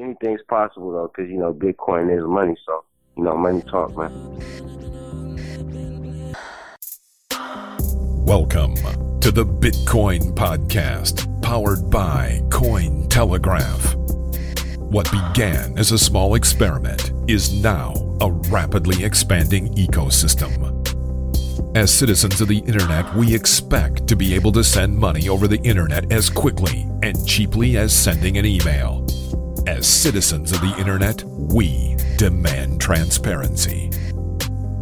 anything's possible though, because you know Bitcoin is money. So you know, money talk, man. Welcome to the Bitcoin Podcast, powered by Cointelegraph. What began as a small experiment is now a rapidly expanding ecosystem. As citizens of the internet, we expect to be able to send money over the internet as quickly and cheaply as sending an email. As citizens of the internet, we demand transparency.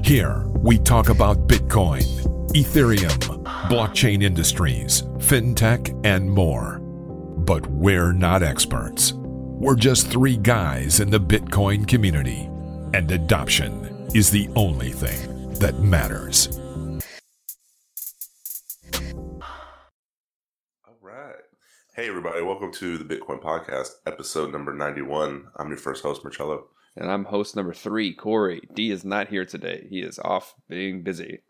Here, we talk about Bitcoin, Ethereum, blockchain industries, fintech, and more. But we're not experts. We're just three guys in the Bitcoin community, and adoption is the only thing that matters. Hey, everybody. Welcome to the Bitcoin Podcast, episode number 91. I'm your first host, Marcello. And I'm host number three, Corey. D is not here today. He is off being busy.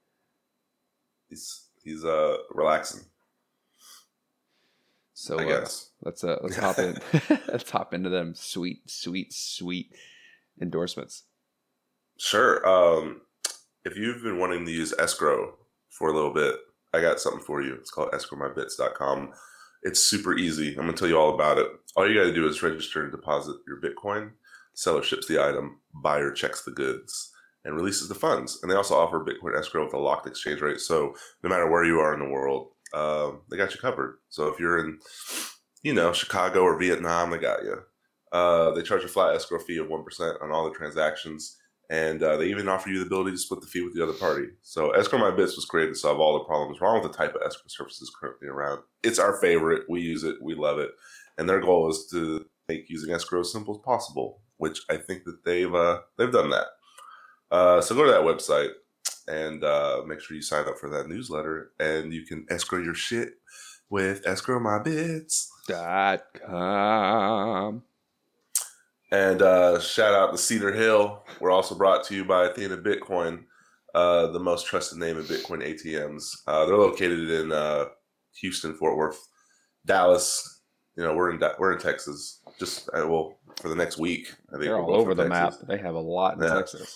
He's he's uh relaxing. So I uh, guess. let's uh, let's hop in. let's hop into them sweet, sweet, sweet endorsements. Sure. Um, if you've been wanting to use escrow for a little bit, I got something for you. It's called escrowmybits.com. It's super easy. I'm gonna tell you all about it. All you got to do is register and deposit your Bitcoin. Seller ships the item. Buyer checks the goods and releases the funds. And they also offer Bitcoin escrow with a locked exchange rate. So no matter where you are in the world, um, they got you covered. So if you're in, you know, Chicago or Vietnam, they got you. Uh, they charge a flat escrow fee of 1% on all the transactions. And uh, they even offer you the ability to split the fee with the other party. So Escrow My Bits was created to solve all the problems wrong with the type of escrow services currently around. It's our favorite. We use it. We love it. And their goal is to make using escrow as simple as possible, which I think that they've uh, they've done that. Uh, so go to that website and uh, make sure you sign up for that newsletter, and you can escrow your shit with Escrow My Bits. Dot com. And uh, shout out to Cedar Hill. We're also brought to you by Athena Bitcoin, uh, the most trusted name in Bitcoin ATMs. Uh, they're located in uh, Houston, Fort Worth, Dallas. You know, we're in Da- we're in Texas. Just uh, well for the next week. I think They're all over the Texas. map. They have a lot in Yeah. Texas.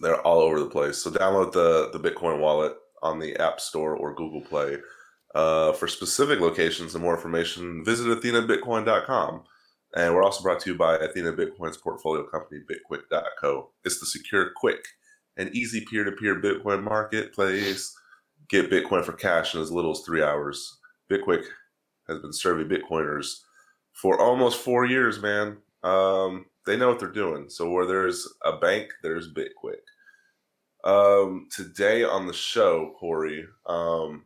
They're all over the place. So download the the Bitcoin wallet on the App Store or Google Play. Uh, for specific locations and more information, visit athenabitcoin.com. And we're also brought to you by Athena Bitcoin's portfolio company, bitquick.co. It's the secure, quick, and easy peer to peer Bitcoin marketplace. Get Bitcoin for cash in as little as three hours. Bitquick has been serving Bitcoiners for almost four years, man. Um, they know what they're doing. So where there's a bank, there's Bitquick. Um, today on the show, Corey, um,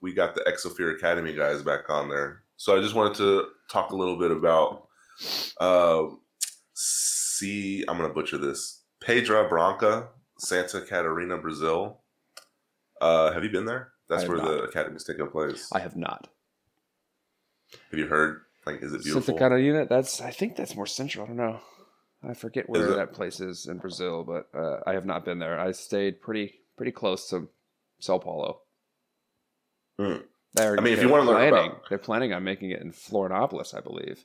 we got the Exosphere Academy guys back on there. So I just wanted to talk a little bit about uh, see, I'm gonna butcher this. Pedra Branca, Santa Catarina, Brazil. Uh, have you been there? That's where the not. academy's taking place. I have not. have you heard? Like, is it beautiful? Santa Catarina. That's. I think that's more central. I don't know. I forget where that place is in Brazil, but uh, I have not been there. I stayed pretty pretty close to Sao Paulo. They're, I mean, if you wanna learn planning, about- they're planning on making it in Florianopolis, I believe.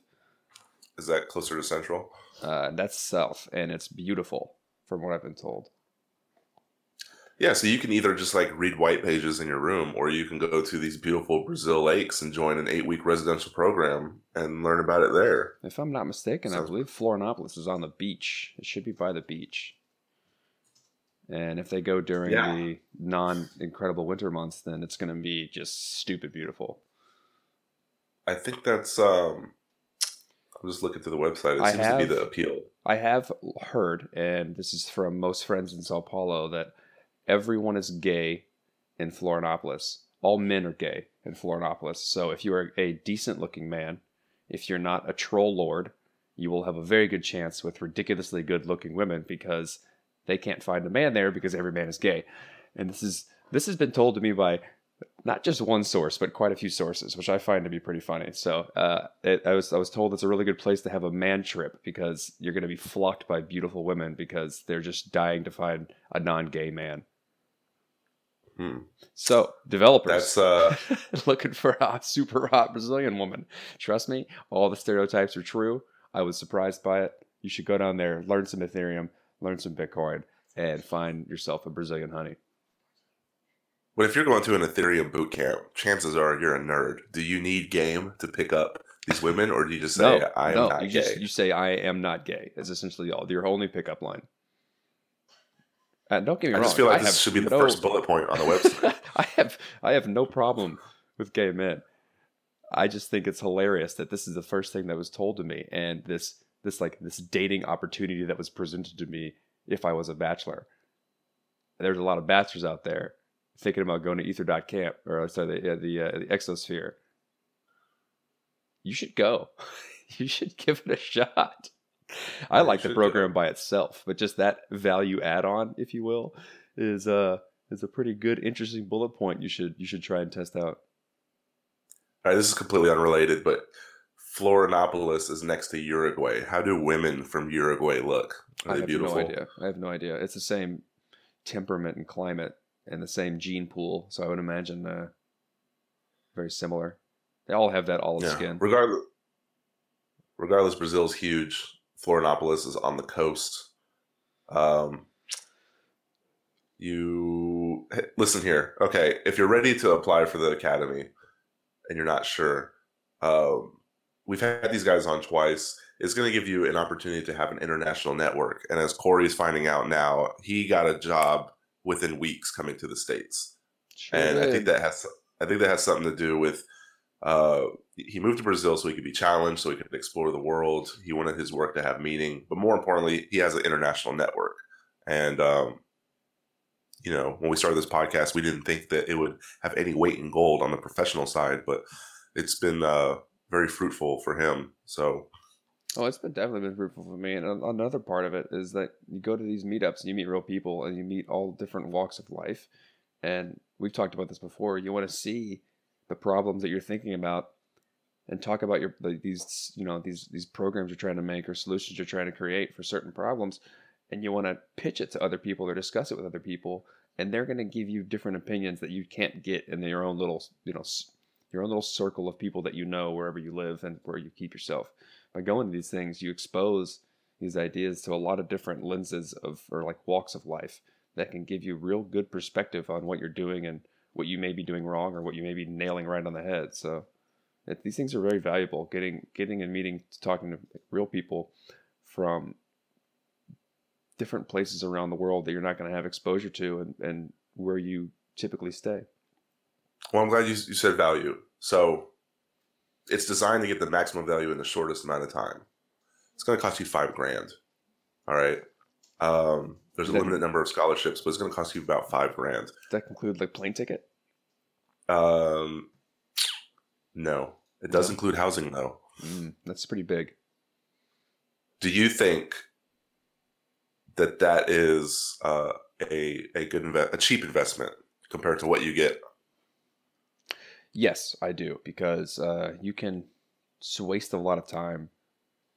Is that closer to Central? Uh, that's south, and it's beautiful, from what I've been told. Yeah, so you can either just like read white pages in your room, or you can go to these beautiful Brazil lakes and join an eight week residential program and learn about it there. If I'm not mistaken, I believe Florianopolis is on the beach. It should be by the beach. And if they go during Yeah. the non incredible winter months, then it's going to be just stupid beautiful. I think that's. um I'm just looking through the website. It I seems to be the appeal. I have heard, and this is from most friends in Sao Paulo, that everyone is gay in Florianopolis. All men are gay in Florianopolis. So if you are a decent looking man, if you're not a troll lord, you will have a very good chance with ridiculously good looking women because they can't find a man there because every man is gay. And this is this has been told to me by not just one source, but quite a few sources, which I find to be pretty funny. So uh, it, I was I was told it's a really good place to have a man trip because you're going to be flocked by beautiful women because they're just dying to find a non-gay man. Hmm. So developers That's uh, looking for a super hot Brazilian woman. Trust me, all the stereotypes are true. I was surprised by it. You should go down there, learn some Ethereum, learn some Bitcoin, and find yourself a Brazilian honey. But if you're going to an Ethereum boot camp, chances are you're a nerd. Do you need game to pick up these women, or do you just say, no, "I am no, not you gay"? just you say I am not gay. It's essentially all your only pickup line. Uh, don't get me I wrong. just feel like I this should be the no- first bullet point on the website. I have I have no problem with gay men. I just think it's hilarious that this is the first thing that was told to me, and this this like this dating opportunity that was presented to me if I was a bachelor. There's a lot of bachelors out there thinking about going to Ether.camp or sorry the uh, the, uh, the Exosphere. You should go. you should give it a shot. I like the program by itself, but just that value add-on, if you will, is uh is a pretty good, interesting bullet point. You should you should try and test out. All right, this is completely unrelated, but Florianopolis is next to Uruguay. How do women from Uruguay look? Are I they have beautiful? no idea. I have no idea. It's the same temperament and climate and the same gene pool, so I would imagine uh, very similar. They all have that olive Yeah. skin. Regardless, regardless, Brazil's huge. Florianopolis is on the coast. Um, you listen here. Okay, if you're ready to apply for the academy and you're not sure, um, we've had these guys on twice. It's going to give you an opportunity to have an international network. And as Corey's finding out now, he got a job within weeks coming to the states Sure and I think that has I think that has something to do with uh, he moved to Brazil so he could be challenged, so he could explore the world. He wanted his work to have meaning, but more importantly, he has an international network. And um, you know, when we started this podcast, we didn't think that it would have any weight in gold on the professional side, but it's been uh, very fruitful for him. So Oh, it's been definitely been fruitful for me. And another part of it is that you go to these meetups and you meet real people and you meet all different walks of life. And we've talked about this before. You want to see the problems that you're thinking about and talk about your like, these you know these these programs you're trying to make or solutions you're trying to create for certain problems and you want to pitch it to other people or discuss it with other people and they're going to give you different opinions that you can't get in your own little you know your own little circle of people that you know wherever you live and where you keep yourself by going to these things you expose these ideas to a lot of different lenses of or like walks of life that can give you real good perspective on what you're doing and what you may be doing wrong or what you may be nailing right on the head. So it, these things are very valuable. Getting getting and meeting talking to real people from different places around the world that you're not going to have exposure to and, and where you typically stay. Well, I'm glad you, you said value. So it's designed to get the maximum value in the shortest amount of time. It's going to cost you five grand. All right. Um, there's a Then- limited number of scholarships, but it's going to cost you about five grand. does that conclude like plane ticket Um, no, it does No. include housing though. mm, that's pretty big Do you think that that is uh, a a good inve- a cheap investment compared to what you get? Yes, I do because uh, you can waste a lot of time.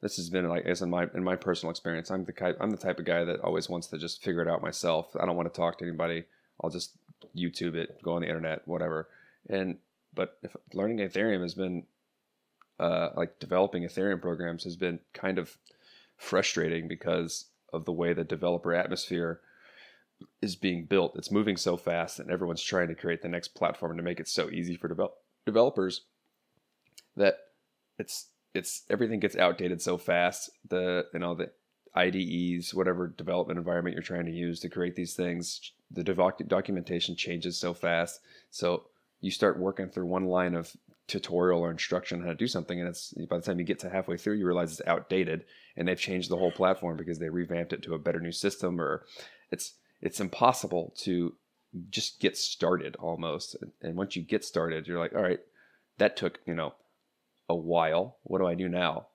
This has been like as in my in my personal experience. I'm the type I'm the type of guy that always wants to just figure it out myself. I don't want to talk to anybody. I'll just YouTube it, go on the internet, whatever. And but if learning Ethereum has been uh, like developing Ethereum programs has been kind of frustrating because of the way the developer atmosphere is being built. It's moving so fast, and everyone's trying to create the next platform to make it so easy for develop- developers that it's it's everything gets outdated so fast. The you know the IDEs, whatever development environment you're trying to use to create these things, the doc- documentation changes so fast. So you start working through one line of tutorial or instruction on how to do something, and it's by the time you get to halfway through, you realize it's outdated, and they've changed the whole platform because they revamped it to a better new system, or it's it's impossible to just get started almost. And once you get started, you're like, all right, that took you know a while. What do I do now?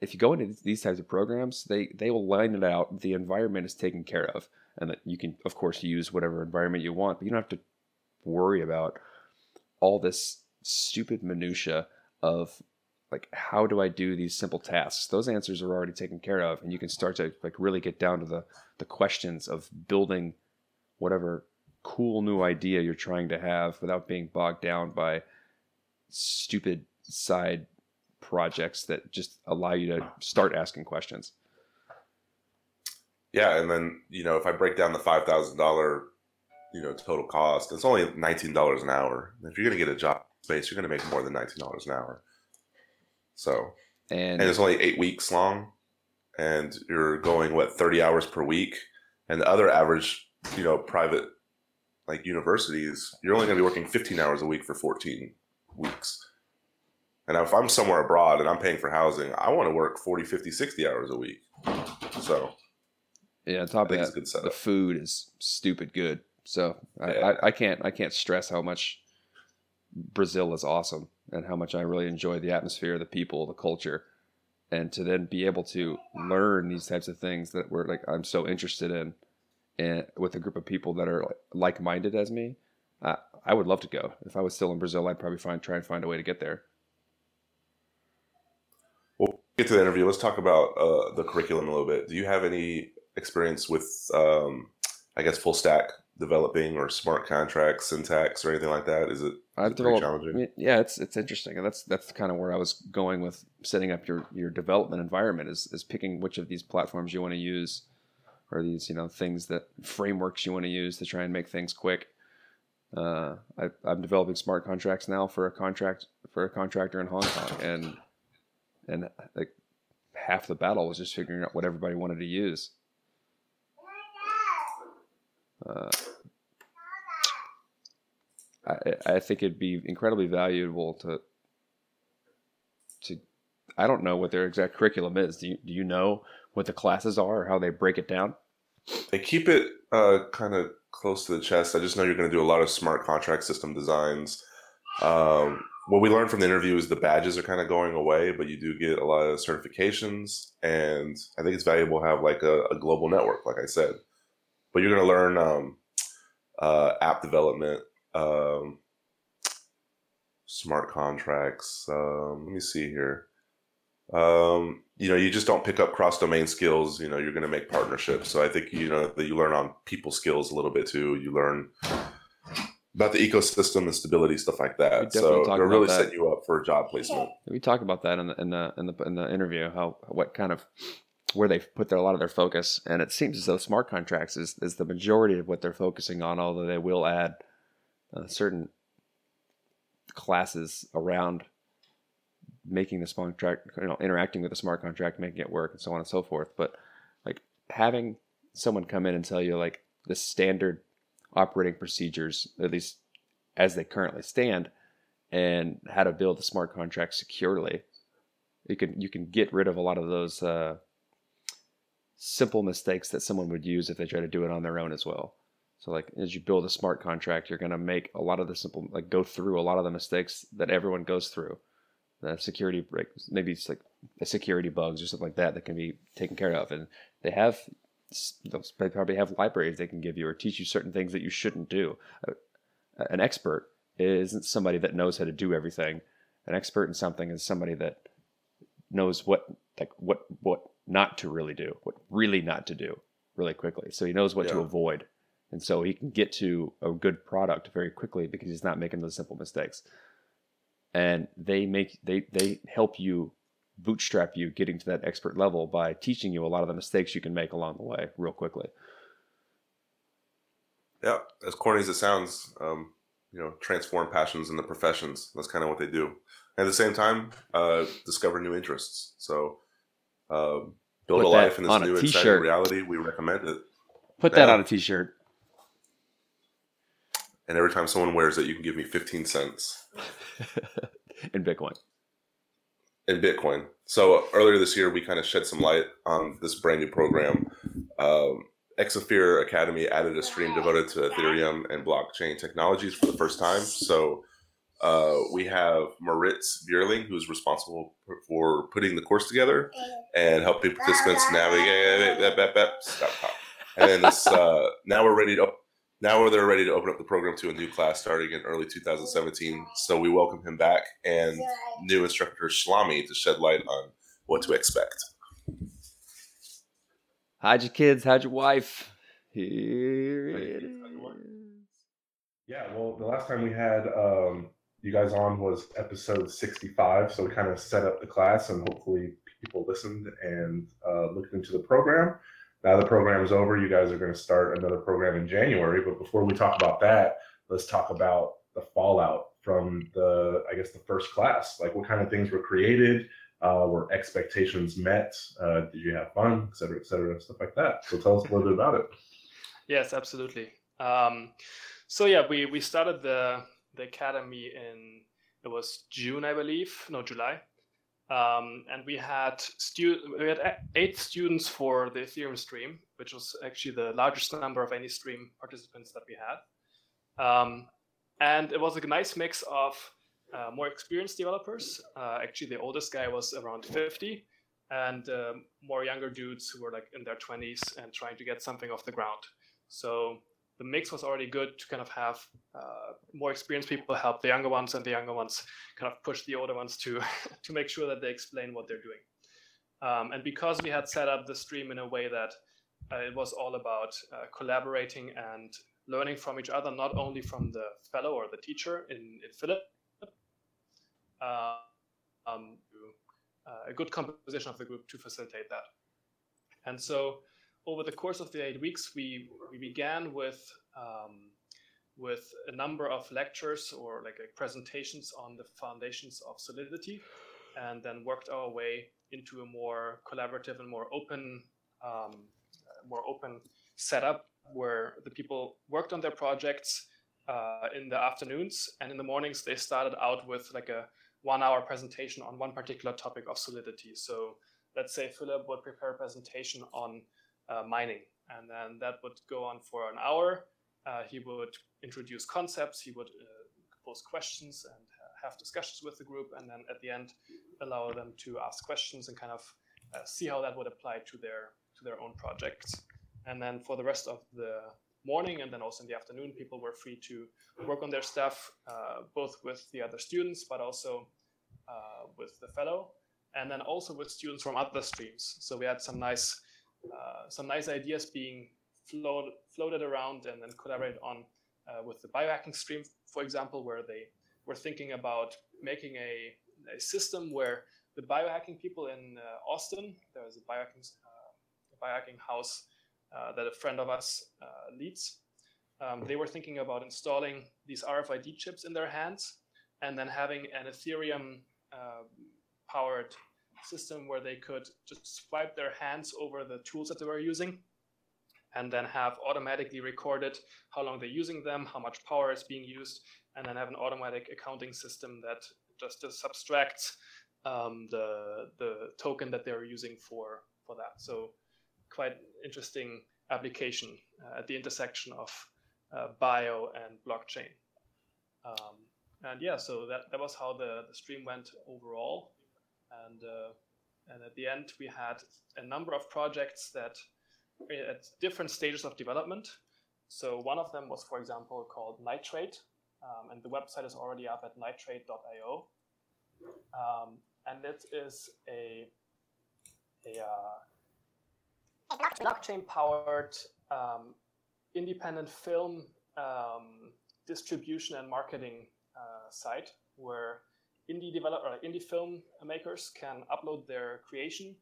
If you go into these types of programs, they they will line it out. The environment is taken care of, and that you can of course use whatever environment you want, but you don't have to worry about all this stupid minutia of like how do I do these simple tasks? Those answers are already taken care of, and you can start to like really get down to the the questions of building whatever cool new idea you're trying to have without being bogged down by stupid side projects that just allow you to start asking questions. Yeah, and then you know if I break down the five thousand dollar, you know total cost, it's only nineteen dollars an hour. If you're gonna get a job space, you're gonna make more than nineteen dollars an hour. So And, and it's only eight weeks long, and you're going what thirty hours per week, and the other average, you know, private like universities, you're only gonna be working fifteen hours a week for fourteen weeks. And if I'm somewhere abroad and I'm paying for housing, I want to work 40, 50, 60 hours a week. So yeah, on top of that, good the food is stupid good. So Yeah. I, I can't I can't stress how much Brazil is awesome and how much I really enjoy the atmosphere, the people, the culture, and to then be able to learn these types of things that we're like I'm so interested in, and with a group of people that are like minded as me. I, I would love to go. If I was still in Brazil, I'd probably find try and find a way to get there. We'll get to the interview. Let's talk about uh, the curriculum a little bit. Do you have any experience with, um, I guess, full stack developing or smart contracts, syntax, or anything like that? Is it, I've developed. challenging? Yeah, it's it's interesting, and that's that's kind of where I was going with setting up your your development environment is is picking which of these platforms you want to use, or these you know things that frameworks you want to use to try and make things quick. Uh, I, I'm developing smart contracts now for a contract for a contractor in Hong Kong, and and like half the battle was just figuring out what everybody wanted to use. Uh, I, I think it'd be incredibly valuable to to I don't know what their exact curriculum is. Do you, do you know what the classes are or how they break it down? They keep it uh, kind of close to the chest. I just know you're going to do a lot of smart contract system designs. Um, what we learned from the interview is the badges are kind of going away, but you do get a lot of certifications, and I think it's valuable to have like a, a global network, like I said. But you're going to learn um, uh, app development, um, smart contracts. Um, let me see here. Um, you know, you just don't pick up cross domain skills. You know, you're going to make partnerships. So I think you know that you learn on people skills a little bit too. You learn about the ecosystem and stability, stuff like that. So talk they're really that. setting you up for a job placement. We talk about that in the in the in the, in the interview. How what kind of where they put their, a lot of their focus, and it seems as though smart contracts is, is the majority of what they're focusing on. Although they will add uh, certain classes around making the smart contract, you know, interacting with the smart contract, making it work, and so on and so forth. But like having someone come in and tell you like the standard operating procedures, at least as they currently stand, and how to build a smart contract securely. You can you can get rid of a lot of those uh, simple mistakes that someone would use if they try to do it on their own as well. So like as you build a smart contract, you're going to make a lot of the simple like go through a lot of the mistakes that everyone goes through. The security break, maybe it's like the security bugs or something like that that can be taken care of, and they have they probably have libraries they can give you or teach you certain things that you shouldn't do. Uh, An expert isn't somebody that knows how to do everything. An expert in something is somebody that knows what like what what not to really do, what really not to do really quickly. So he knows what to avoid. And so he can get to a good product very quickly because he's not making those simple mistakes. And they make they they help you bootstrap you getting to that expert level by teaching you a lot of the mistakes you can make along the way real quickly. Yeah, as corny as it sounds, um, you know, transform passions into professions. That's kind of what they do. And at the same time, uh, discover new interests. So, um, build Put a life in this new exciting reality. We recommend it. Put that on a t-shirt. And every time someone wears it, you can give me 15 cents in Bitcoin. in Bitcoin. So earlier this year, we kind of shed some light on this brand new program. Um, Academy added a stream devoted to Ethereum and blockchain technologies for the first time. So uh, we have Moritz Bierling, who's responsible for- for putting the course together and helping participants navigate. Stop, stop. And then this, uh, now we're ready to. Now they're ready to open up the program to a new class starting in early 2017. So we welcome him back and new instructor Schlomi to shed light on what to expect. How'd your kids? How'd your wife? Here Hey, it how'd your wife? is. Yeah, well, the last time we had um, you guys on was episode 65. So we kind of set up the class and hopefully people listened and uh, looked into the program. Now the program is over. You guys are going to start another program in January. But before we talk about that, let's talk about the fallout from the, I guess, the first class. Like what kind of things were created? Uh, were expectations met? Uh, did you have fun, et cetera, et cetera, stuff like that? So tell us a little bit about it. Yes, absolutely. Um, so yeah, we we started the the academy in it was June, I believe, no July, um, and we had stu- we had eight students for the Ethereum stream, which was actually the largest number of any stream participants that we had. Um, and it was a nice mix of uh, more experienced developers. Uh, actually, the oldest guy was around 50, and um, more younger dudes who were like in their 20s and trying to get something off the ground. So the mix was already good to kind of have uh, more experienced people help the younger ones, and the younger ones kind of push the older ones to to make sure that they explain what they're doing. Um, and because we had set up the stream in a way that uh, it was all about uh, collaborating and learning from each other, not only from the fellow or the teacher in, in Philip, um, uh, a good composition of the group to facilitate that. And so over the course of the eight weeks, we we began with um, with a number of lectures or like, like presentations on the foundations of Solidity, and then worked our way into a more collaborative and more open um, more open setup where the people worked on their projects uh, in the afternoons and in the mornings they started out with like a one hour presentation on one particular topic of solidity. So let's say philip would prepare a presentation on uh, mining. And then that would go on for an hour. Uh, he would introduce concepts, he would uh, pose questions and have discussions with the group, and then at the end, allow them to ask questions and kind of uh, see how that would apply to their to their own projects. And then for the rest of the morning and then also in the afternoon, people were free to work on their stuff, uh, both with the other students, but also with the fellow, and then also with students from other streams. So we had some nice uh, some nice ideas being float, floated around and then collaborate on uh, with the biohacking stream, for example, where they were thinking about making a, a system where the biohacking people in uh, Austin, there is a biohacking, a biohacking house that a friend of us leads. Um, they were thinking about installing these RFID chips in their hands and then having an Ethereum uh, powered system where they could just swipe their hands over the tools that they were using and then have automatically recorded how long they're using them, how much power is being used, and then have an automatic accounting system that just, just subtracts um, the the token that they're using for for that. So quite interesting application uh, at the intersection of uh, bio and blockchain. Um, and yeah, so that, that was how the, the stream went overall and uh, and at the end we had a number of projects that at different stages of development. So one of them was, for example, called Nitrate, um, and the website is already up at nitrate.io. Um, and it is a a, uh, blockchain-powered um, independent film um, distribution and marketing uh, site where indie developer, uh, indie film makers can upload their creation,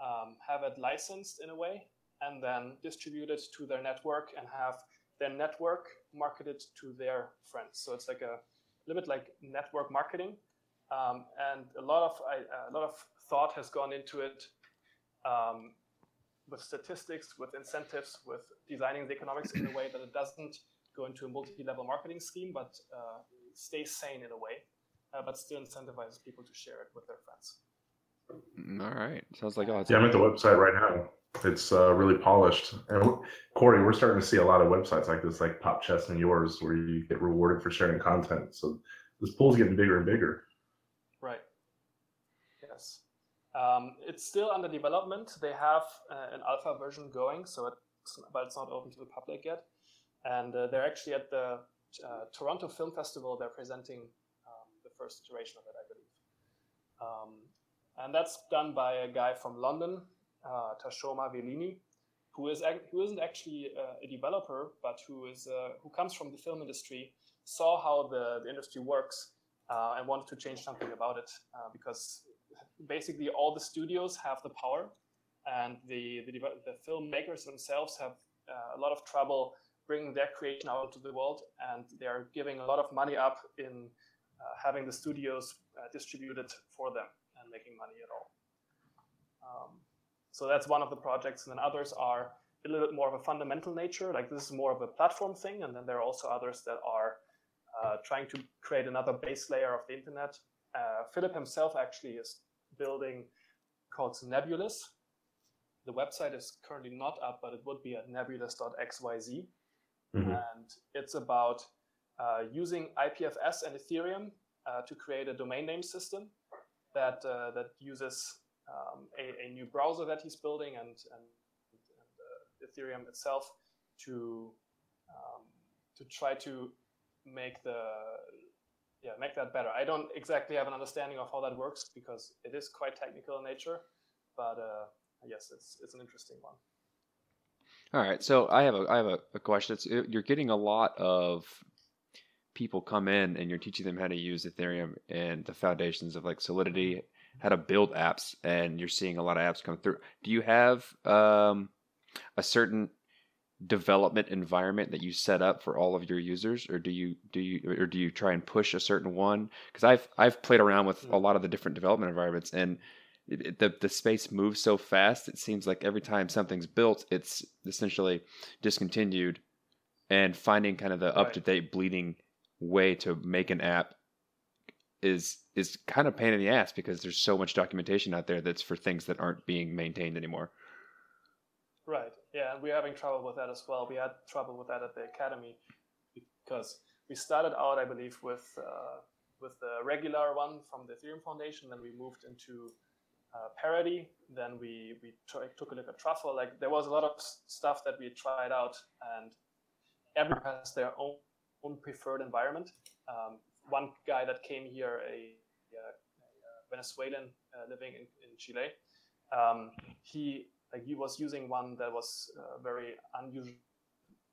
um, have it licensed in a way, and then distribute it to their network and have their network marketed to their friends. So it's like a little bit like network marketing, um, and a lot of a lot of thought has gone into it. Um, with statistics, with incentives, with designing the economics in a way that it doesn't go into a multi-level marketing scheme, but uh, stays sane in a way uh, but still incentivizes people to share it with their friends. Mm, all right, sounds like oh, yeah. I'm at the website right now. It's uh, really polished. And Corey, we're starting to see a lot of websites like this, like Pop Chest and yours, where you get rewarded for sharing content. So this pool's getting bigger and bigger. Right. Yes. Um, it's still under development. They have uh, an alpha version going, so it's, but it's not open to the public yet. And uh, they're actually at the uh, Toronto Film Festival. They're presenting first iteration of it, I believe. Um, and that's done by a guy from London, uh, Tashoma Velini, who is who isn't actually uh, a developer, but who is uh, who comes from the film industry saw how the, the industry works uh, and wanted to change something about it uh, because basically all the studios have the power and the, the, the filmmakers themselves have uh, a lot of trouble bringing their creation out into the world and they're giving a lot of money up in having the studios uh, distributed for them and making money at all. Um, so that's one of the projects, and then others are a little bit more of a fundamental nature. Like this is more of a platform thing, and then there are also others that are uh, trying to create another base layer of the internet. Uh, Philip himself actually is building called Nebulous. The website is currently not up, but it would be at nebulous.xyz. Mm-hmm. And it's about uh, using IPFS and Ethereum uh, to create a domain name system that uh, that uses um, a, a, new browser that he's building and, and, and uh, Ethereum itself to um, to try to make the yeah make that better. I don't exactly have an understanding of how that works because it is quite technical in nature, but yes, it's it's an interesting one. All right, so I have a I have a, a question. It's, you're getting a lot of people come in and you're teaching them how to use Ethereum and the foundations of like Solidity, how to build apps, and you're seeing a lot of apps come through. Do you have um, a certain development environment that you set up for all of your users, or do you do you or do you try and push a certain one? Because I've I've played around with a lot of the different development environments, and it, it, the the space moves so fast. It seems like every time something's built, it's essentially discontinued, and finding kind of the up to date bleeding way to make an app is is kind of pain in the ass because there's so much documentation out there that's for things that aren't being maintained anymore. Right. Yeah, we're having trouble with that as well. We had trouble with that at the academy because we started out, I believe, with uh, with the regular one from the Ethereum Foundation. Then we moved into uh, Parity. Then we we t- took a look at Truffle. Like there was a lot of stuff that we tried out, and everyone has their own own preferred environment. Um, one guy that came here, a, a, a Venezuelan uh, living in, in Chile, um, he like he was using one that was uh, very unusual.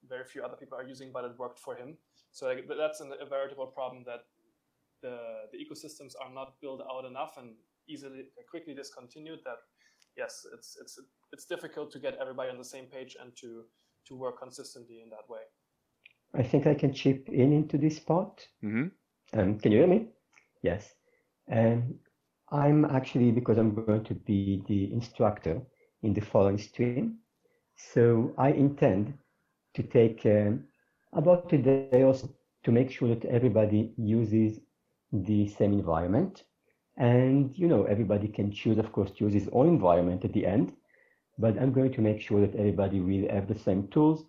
Very few other people are using, but it worked for him. So like, that's an, a veritable problem that the the ecosystems are not built out enough and easily quickly discontinued. That yes, it's it's it's difficult to get everybody on the same page and to to work consistently in that way. I think I can chip in into this part. Mm-hmm. Um, can you hear me? Yes. Um, I'm actually, because I'm going to be the instructor in the following stream, so I intend to take um, about a day or so to make sure that everybody uses the same environment. And, you know, everybody can choose, of course, to use his own environment at the end. But I'm going to make sure that everybody will have the same tools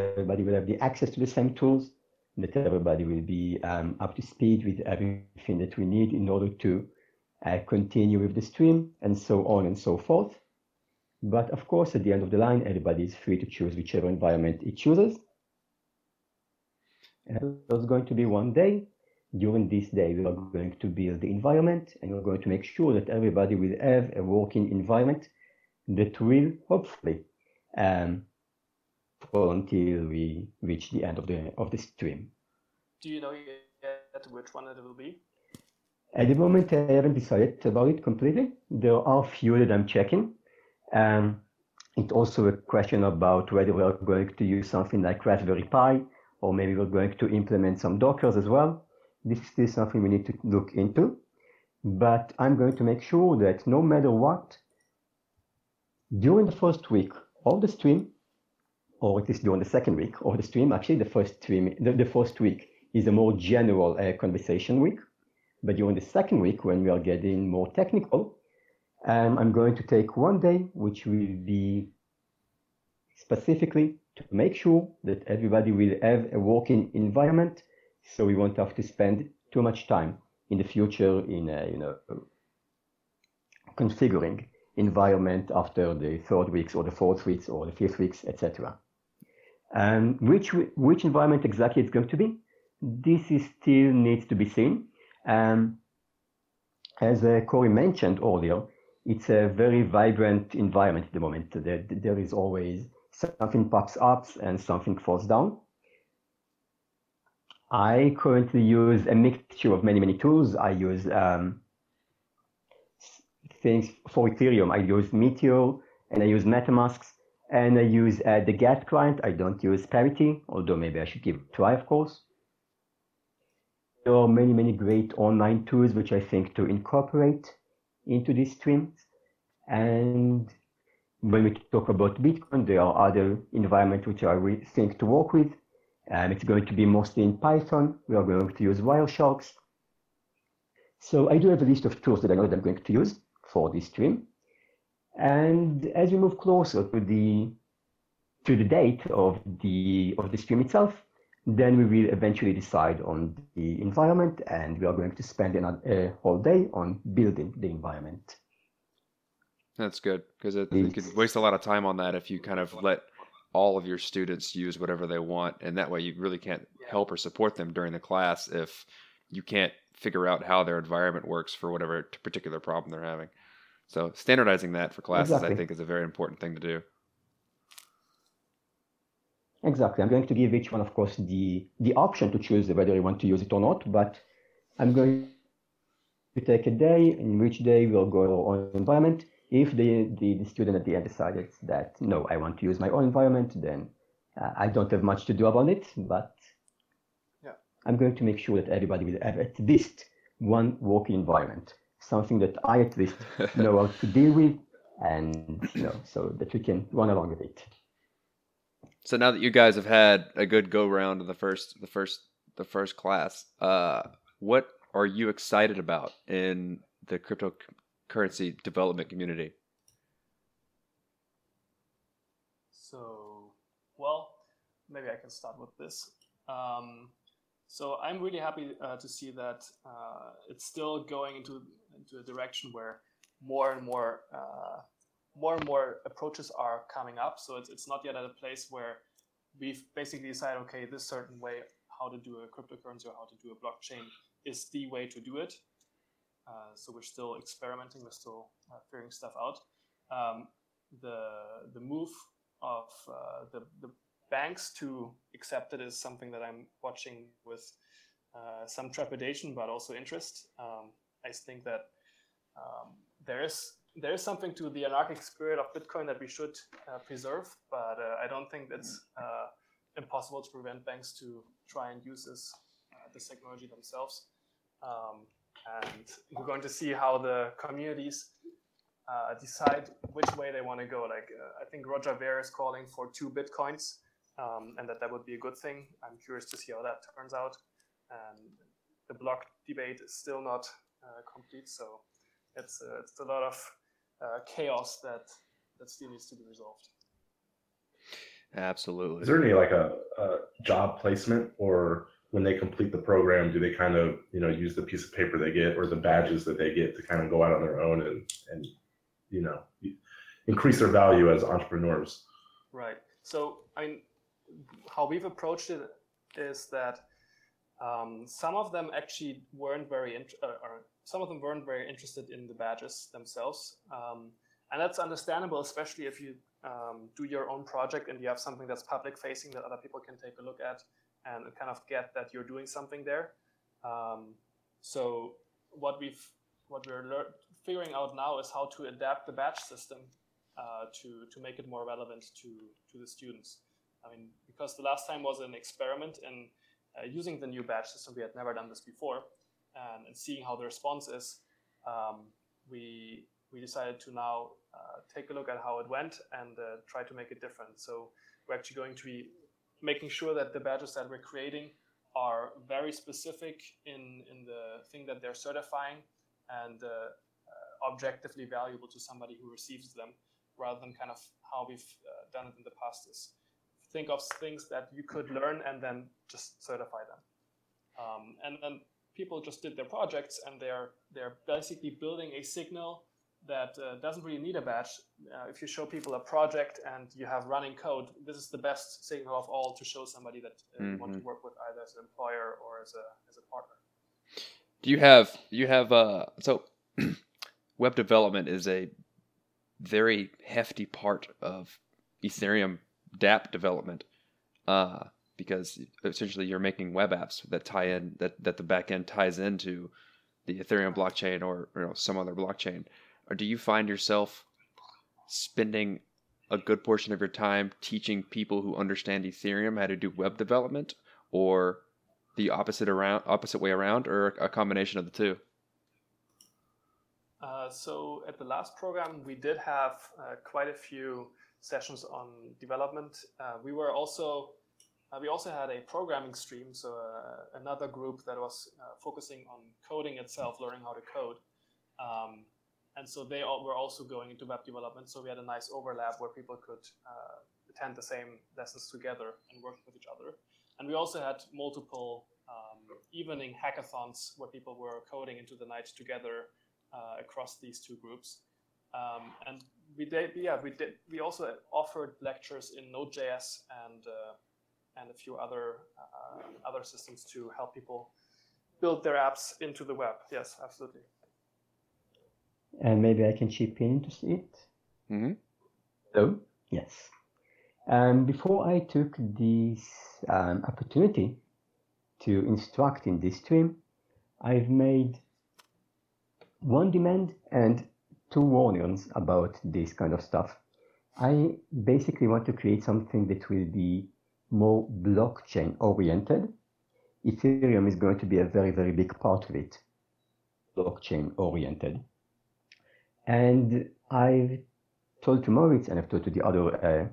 everybody will have the access to the same tools, that everybody will be um, up to speed with everything that we need in order to uh, continue with the stream and so on and so forth. But of course, at the end of the line, everybody is free to choose whichever environment he chooses. And there's going to be one day. During this day, we are going to build the environment and we're going to make sure that everybody will have a working environment that will hopefully um, until we reach the end of the of the stream. Do you know yet which one it will be? At the moment, I haven't decided about it completely. There are a few that I'm checking. Um, it's also a question about whether we're going to use something like Raspberry Pi, or maybe we're going to implement some Dockers as well. This is still something we need to look into. But I'm going to make sure that no matter what, during the first week of the stream, or at least during the second week of the stream. Actually, the first stream, the, the first week is a more general uh, conversation week. But during the second week, when we are getting more technical, um, I'm going to take one day, which will be specifically to make sure that everybody will have a working environment. So we won't have to spend too much time in the future in, uh, you know, configuring environment after the third weeks or the fourth weeks or the fifth weeks, etc. And which, which environment exactly it's going to be, this is still needs to be seen. Um, as uh, Corey mentioned earlier, it's a very vibrant environment at the moment. There, there is always something pops up and something falls down. I currently use a mixture of many, many tools. I use um, things for Ethereum. I use Meteor and I use MetaMasks and I use uh, the Geth client. I don't use Parity, although maybe I should give it a try, of course. There are many, many great online tools which I think to incorporate into these streams. And when we talk about Bitcoin, there are other environments which I think to work with. Um, it's going to be mostly in Python. We are going to use Wiresharks. So I do have a list of tools that I know that I'm going to use for this stream. And as we move closer to the to the date of the of the stream itself, then we will eventually decide on the environment, and we are going to spend another, a whole day on building the environment. That's good because you could waste a lot of time on that if you kind of let all of your students use whatever they want, and that way you really can't help or support them during the class if you can't figure out how their environment works for whatever particular problem they're having. So standardizing that for classes, exactly. I think, is a very important thing to do. Exactly. I'm going to give each one, of course, the the option to choose whether you want to use it or not. But I'm going to take a day in which day we'll go on environment. If the, the, the student at the end decided that no, I want to use my own environment, then uh, I don't have much to do about it. But yeah. I'm going to make sure that everybody will have at least one working environment something that I at least know how to deal with, and you know, so that we can run along with it. So now that you guys have had a good go round of the first, the first, the first class, uh, what are you excited about in the cryptocurrency development community? So, well, maybe I can start with this. Um, so I'm really happy uh, to see that uh, it's still going into into a direction where more and more uh, more and more approaches are coming up. So it's it's not yet at a place where we've basically decided, okay, this certain way how to do a cryptocurrency or how to do a blockchain is the way to do it. Uh, so we're still experimenting, we're still uh, figuring stuff out. Um, the the move of uh, the the banks to accept it is something that I'm watching with uh, some trepidation, but also interest. Um, I think that um, there is there is something to the anarchic spirit of Bitcoin that we should uh, preserve, but uh, I don't think it's uh, impossible to prevent banks to try and use this uh, this technology themselves. Um, and we're going to see how the communities uh, decide which way they want to go. Like I think Roger Ver is calling for two bitcoins um, and that that would be a good thing. I'm curious to see how that turns out. And the block debate is still not uh, complete, so it's a, it's a lot of uh, chaos that that still needs to be resolved. Absolutely. Is there any like a, a job placement or when they complete the program, do they kind of you know use the piece of paper they get or the badges that they get to kind of go out on their own and and you know increase their value as entrepreneurs? Right. So I mean, how we've approached it is that um, some of them actually weren't very int- uh, or some of them weren't very interested in the badges themselves. Um, and that's understandable especially if you um, do your own project and you have something that's public facing that other people can take a look at and kind of get that you're doing something there. Um, so what we've what we're lear- figuring out now is how to adapt the badge system uh, to to make it more relevant to to the students. I mean, because the last time was an experiment in uh, using the new badge system, we had never done this before, and, and seeing how the response is, um, we we decided to now uh, take a look at how it went and uh, try to make it different. So we're actually going to be making sure that the badges that we're creating are very specific in in the thing that they're certifying and uh, uh, objectively valuable to somebody who receives them, rather than kind of how we've uh, done it in the past is think of things that you could learn and then just certify them. Um, and then people just did their projects and they're they're basically building a signal that uh, doesn't really need a badge. Uh, if you show people a project and you have running code, this is the best signal of all to show somebody that uh, mm-hmm. you want to mm-hmm. work with either as an employer or as a as a partner. Do you have you have uh so web development is a very hefty part of Ethereum dApp development. Uh, because essentially you're making web apps that tie in that that the backend ties into the Ethereum blockchain or you know some other blockchain. Or do you find yourself spending a good portion of your time teaching people who understand Ethereum how to do web development, or the opposite around opposite way around, or a combination of the two? Uh, so at the last program, we did have uh, quite a few sessions on development. Uh, we were also uh, we also had a programming stream, so uh, another group that was focusing on coding itself, learning how to code. Um, and so they all were also going into web development. So we had a nice overlap where people could attend the same lessons together and work with each other. And we also had multiple um, evening hackathons where people were coding into the night together uh, across these two groups. Um, and we did, yeah, we did. We also offered lectures in Node.js and uh, and a few other uh, other systems to help people build their apps into the web. Yes, absolutely. And maybe I can chip in to see it. Mm-hmm. So yes. Um, before I took this um, opportunity to instruct in this stream, I've made one demand and two warnings about this kind of stuff. I basically want to create something that will be more blockchain oriented. Ethereum is going to be a very, very big part of it, blockchain oriented. And I've told to Moritz and I've told to the other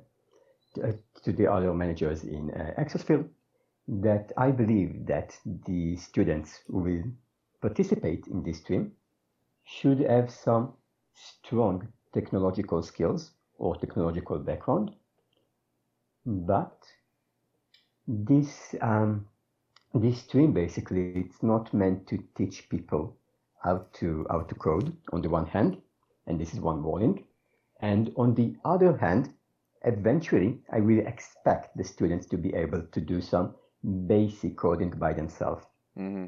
uh, to the other managers in uh, Exosphere that I believe that the students who will participate in this stream should have some strong technological skills or technological background, but this um, this stream basically it's not meant to teach people how to how to code on the one hand, and this is one warning, and on the other hand, eventually I will expect the students to be able to do some basic coding by themselves. Mm-hmm.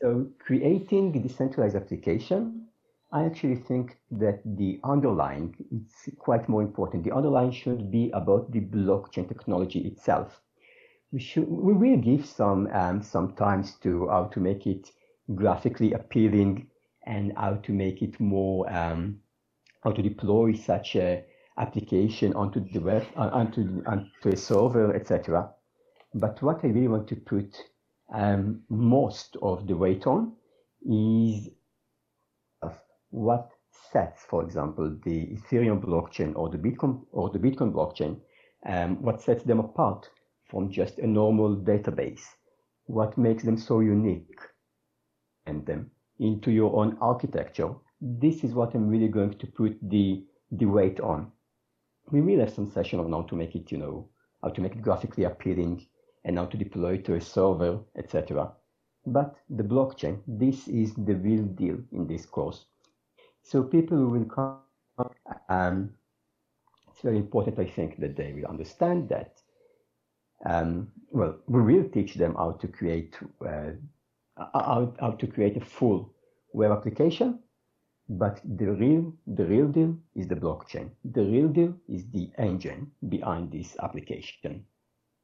So creating a decentralized application, I actually think that the underlying is quite more important. The underlying should be about the blockchain technology itself. We should we will give some um, some times to how to make it graphically appealing and how to make it more um, how to deploy such a application onto the web uh, onto onto a server etc. But what I really want to put um, most of the weight on is what sets, for example, the Ethereum blockchain or the Bitcoin or the Bitcoin blockchain, um, what sets them apart from just a normal database, what makes them so unique, and them into your own architecture. This is what I'm really going to put the the weight on. We will have some session on how to make it, you know, how to make it graphically appealing, and how to deploy it to a server, etc. But the blockchain, this is the real deal in this course. So people will come, um, it's very important, I think, that they will understand that. Um, well, we will teach them how to create uh, how, how to create a full web application, but the real the real deal is the blockchain. The real deal is the engine behind this application.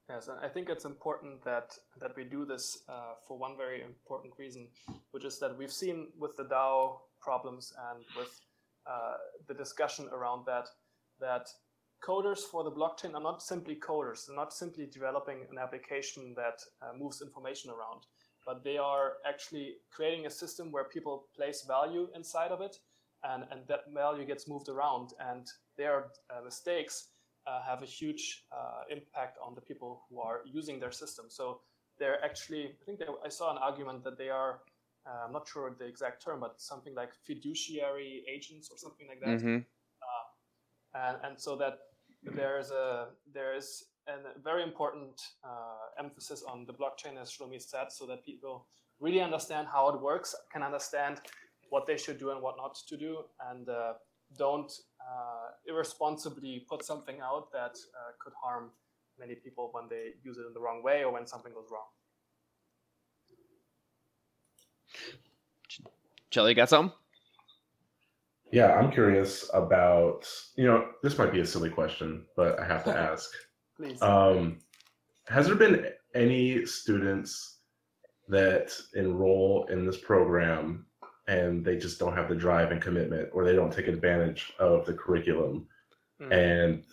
Yes, and I think it's important that that we do this uh, for one very important reason, which is that we've seen with the DAO problems and with uh, the discussion around that that coders for the blockchain are not simply coders. They're not simply developing an application that uh, moves information around, but they are actually creating a system where people place value inside of it, and and that value gets moved around, and their uh, mistakes uh, have a huge uh, impact on the people who are using their system. So they're actually, I think they, I saw an argument that they are, uh, I'm not sure the exact term, but something like fiduciary agents or something like that. Mm-hmm. and, and so that there is a there is a very important uh, emphasis on the blockchain, as Schlomi said, so that people really understand how it works, can understand what they should do and what not to do, and uh, don't uh, irresponsibly put something out that uh, could harm many people when they use it in the wrong way or when something goes wrong. Chelly, got some? Yeah, I'm curious about, you know, this might be a silly question, but I have to ask. Please. Um, has there been any students that enroll in this program and they just don't have the drive and commitment or they don't take advantage of the curriculum Mm. and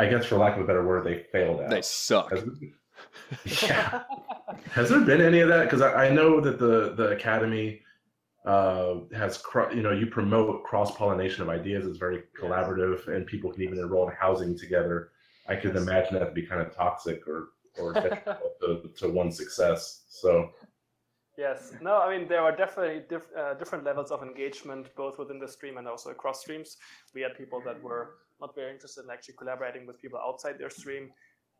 i guess for lack of a better word they failed out They suck. Has- yeah has there been any of that because I, I know that the the academy uh, has cro- you know you promote cross pollination of ideas it's very collaborative and people can even enroll in housing together i could Yes. imagine that to be kind of toxic or or to, to one's success so Yes. No, I mean, there are definitely diff- uh, different levels of engagement, both within the stream and also across streams. We had people that were not very interested in actually collaborating with people outside their stream.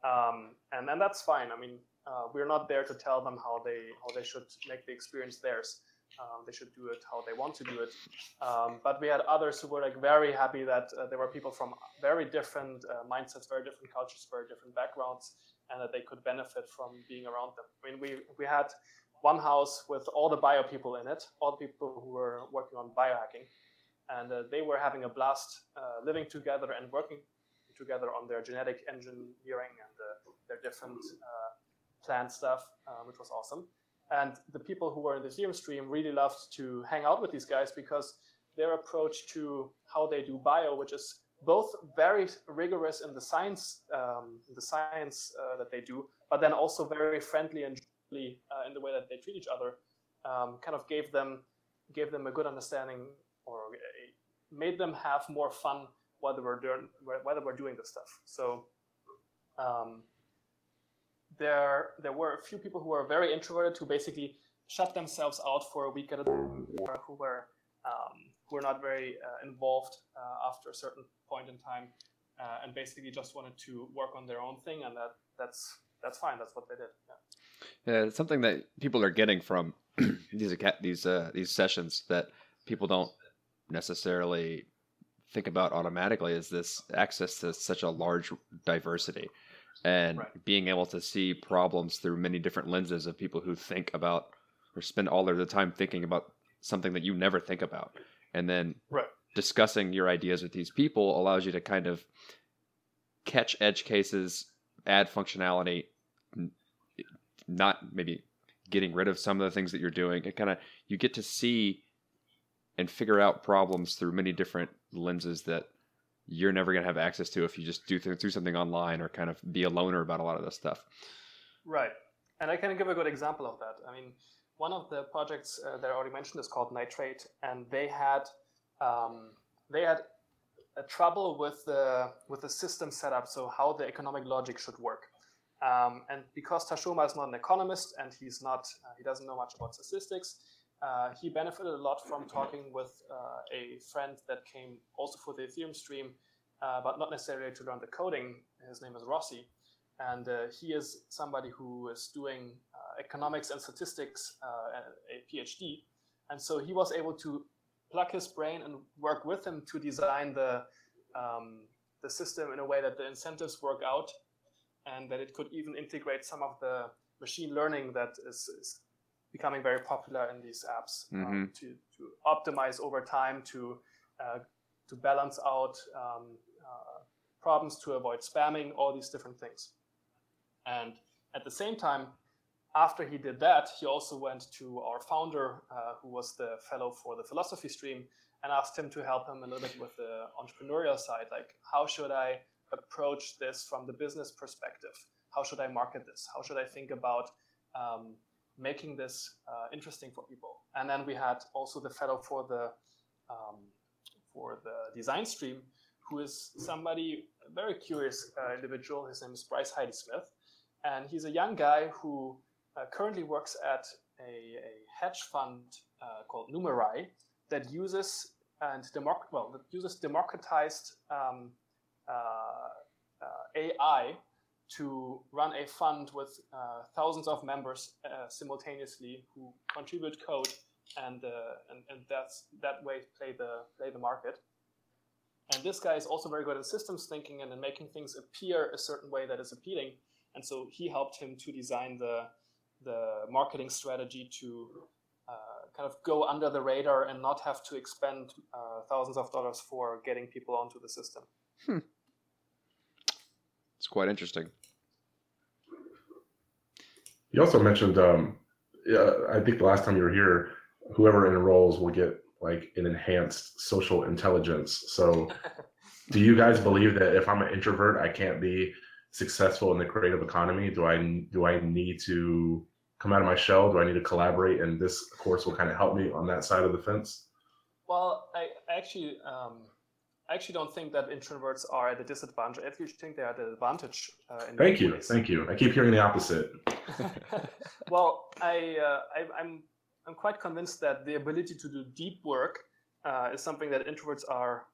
Um, and, and that's fine. I mean, uh, we're not there to tell them how they how they should make the experience theirs. Um, they should do it how they want to do it. Um, but we had others who were like very happy that uh, there were people from very different uh, mindsets, very different cultures, very different backgrounds, and that they could benefit from being around them. I mean, we we had one house with all the bio people in it, all the people who were working on biohacking, and uh, they were having a blast uh, living together and working together on their genetic engineering and uh, their different uh, plant stuff, uh, which was awesome. And the people who were in the Ethereum stream really loved to hang out with these guys because their approach to how they do bio, which is both very rigorous in the science, um, the science uh, that they do, but then also very friendly and uh, in the way that they treat each other, um, kind of gave them gave them a good understanding or a, made them have more fun while they were doing while they were doing this stuff. So um, there there were a few people who were very introverted who basically shut themselves out for a week at a time, who were um, who were not very uh, involved uh, after a certain point in time, uh, and basically just wanted to work on their own thing, and that that's that's fine. That's what they did. Yeah. Yeah, it's something that people are getting from these these uh, these sessions that people don't necessarily think about automatically is this access to such a large diversity and Right. being able to see problems through many different lenses of people who think about or spend all their time thinking about something that you never think about and then Right. discussing your ideas with these people allows you to kind of catch edge cases add functionality not maybe getting rid of some of the things that you're doing it kind of you get to see and figure out problems through many different lenses that you're never going to have access to if you just do th- through something online or kind of be a loner about a lot of this stuff Right. And I can give a good example of that. I mean, one of the projects uh, that I already mentioned is called Nitrate, and they had um, they had a trouble with the with the system setup, so how the economic logic should work. Um, and because Tashoma is not an economist and he's not uh, he doesn't know much about statistics, uh, he benefited a lot from talking with uh, a friend that came also for the Ethereum stream, uh, but not necessarily to learn the coding. His name is Rossi and uh, he is somebody who is doing uh, economics and statistics, uh, a PhD, and so he was able to plug his brain and work with him to design the um, the system in a way that the incentives work out, and that it could even integrate some of the machine learning that is, is becoming very popular in these apps um, to to optimize over time to uh, to balance out um, uh, problems to avoid spamming all these different things and at the same time, after he did that, he also went to our founder, uh, who was the fellow for the philosophy stream, and asked him to help him a little bit with the entrepreneurial side. Like, how should I approach this from the business perspective? How should I market this? How should I think about um, making this uh, interesting for people? And then we had also the fellow for the um, for the design stream, who is somebody very curious uh, individual. His name is Bryce Heidi Smith, and he's a young guy who uh, currently works at a, a hedge fund uh, called Numerai that uses and democ- well that uses democratized um, uh, uh, AI to run a fund with uh, thousands of members uh, simultaneously who contribute code and, uh, and and that's that way play the play the market. And this guy is also very good at systems thinking and in making things appear a certain way that is appealing. And so he helped him to design the the marketing strategy to uh, kind of go under the radar and not have to expend uh, thousands of dollars for getting people onto the system. It's quite interesting You also mentioned, um, yeah, I think the last time you were here, whoever enrolls will get like an enhanced social intelligence. So, do you guys believe that if I'm an introvert, I can't be successful in the creative economy? Do I do I need to come out of my shell? Do I need to collaborate? And this course will kind of help me on that side of the fence. Well, I actually, um, I actually don't think that introverts are at a disadvantage. I actually think they are at an advantage. Uh, Thank you, ways. thank you. I keep hearing the opposite. well, I, uh, I, I'm I'm quite convinced that the ability to do deep work uh, is something that introverts are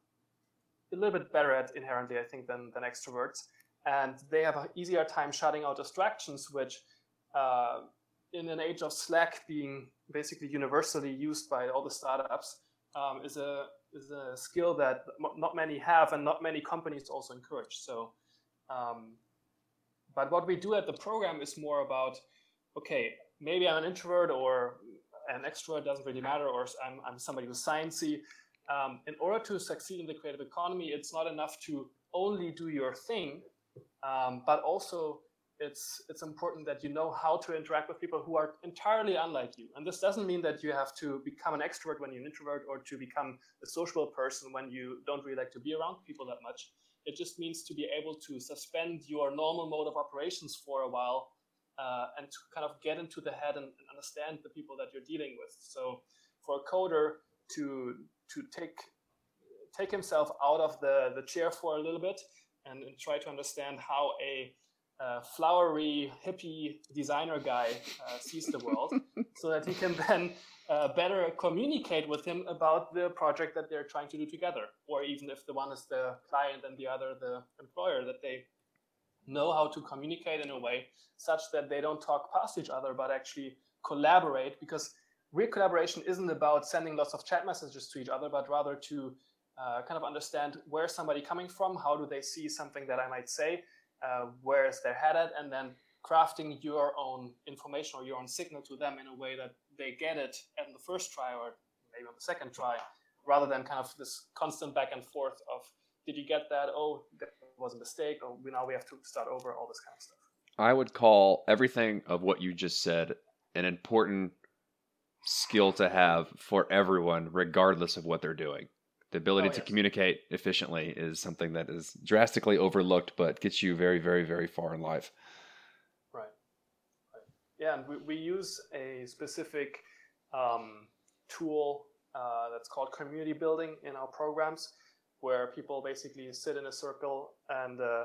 a little bit better at inherently, I think, than than extroverts, and they have an easier time shutting out distractions, which uh, in an age of Slack being basically universally used by all the startups, um, is a is a skill that not many have and not many companies also encourage. So, um, but what we do at the program is more about, okay, maybe I'm an introvert or an extrovert doesn't really matter, or I'm, I'm somebody who's sciencey. Um, in order to succeed in the creative economy, it's not enough to only do your thing, um, but also it's it's important that you know how to interact with people who are entirely unlike you. And this doesn't mean that you have to become an extrovert when you're an introvert or to become a social person when you don't really like to be around people that much. It just means to be able to suspend your normal mode of operations for a while uh, and to kind of get into the head and, and understand the people that you're dealing with. So for a coder to to take take himself out of the, the chair for a little bit and, and try to understand how a uh, flowery hippie designer guy uh, sees the world so that he can then uh, better communicate with him about the project that they're trying to do together. Or even if the one is the client and the other the employer that they know how to communicate in a way such that they don't talk past each other but actually collaborate because real collaboration isn't about sending lots of chat messages to each other but rather to uh, kind of understand where somebody coming from how do they see something that i might say uh, where is their head at, and then crafting your own information or your own signal to them in a way that they get it in the first try or maybe on the second try, rather than kind of this constant back and forth of did you get that? Oh, that was a mistake. Or oh, now we have to start over. All this kind of stuff. I would call everything of what you just said an important skill to have for everyone, regardless of what they're doing. The ability oh, to yes. communicate efficiently is something that is drastically overlooked, but gets you very, very, very far in life. Right. right. Yeah, and we, we use a specific um, tool uh, that's called community building in our programs, where people basically sit in a circle and uh,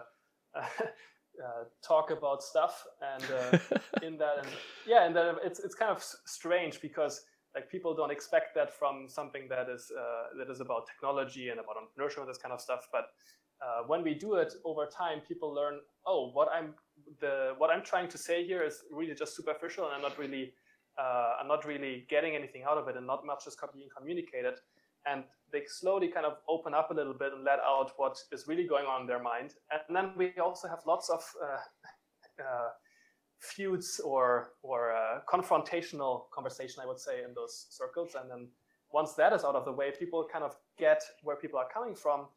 uh, talk about stuff. And uh, in that, and yeah, and then it's it's kind of strange because like people don't expect that from something that is uh, that is about technology and about entrepreneurship and this kind of stuff. But uh, when we do it over time, people learn, oh, what I'm the what I'm trying to say here is really just superficial, and I'm not really uh, I'm not really getting anything out of it, and not much is being communicated. And they slowly kind of open up a little bit and let out what is really going on in their mind. And then we also have lots of uh, uh, feuds or or uh, confrontational conversation, I would say, in those circles. And then once that is out of the way, people kind of get where people are coming from,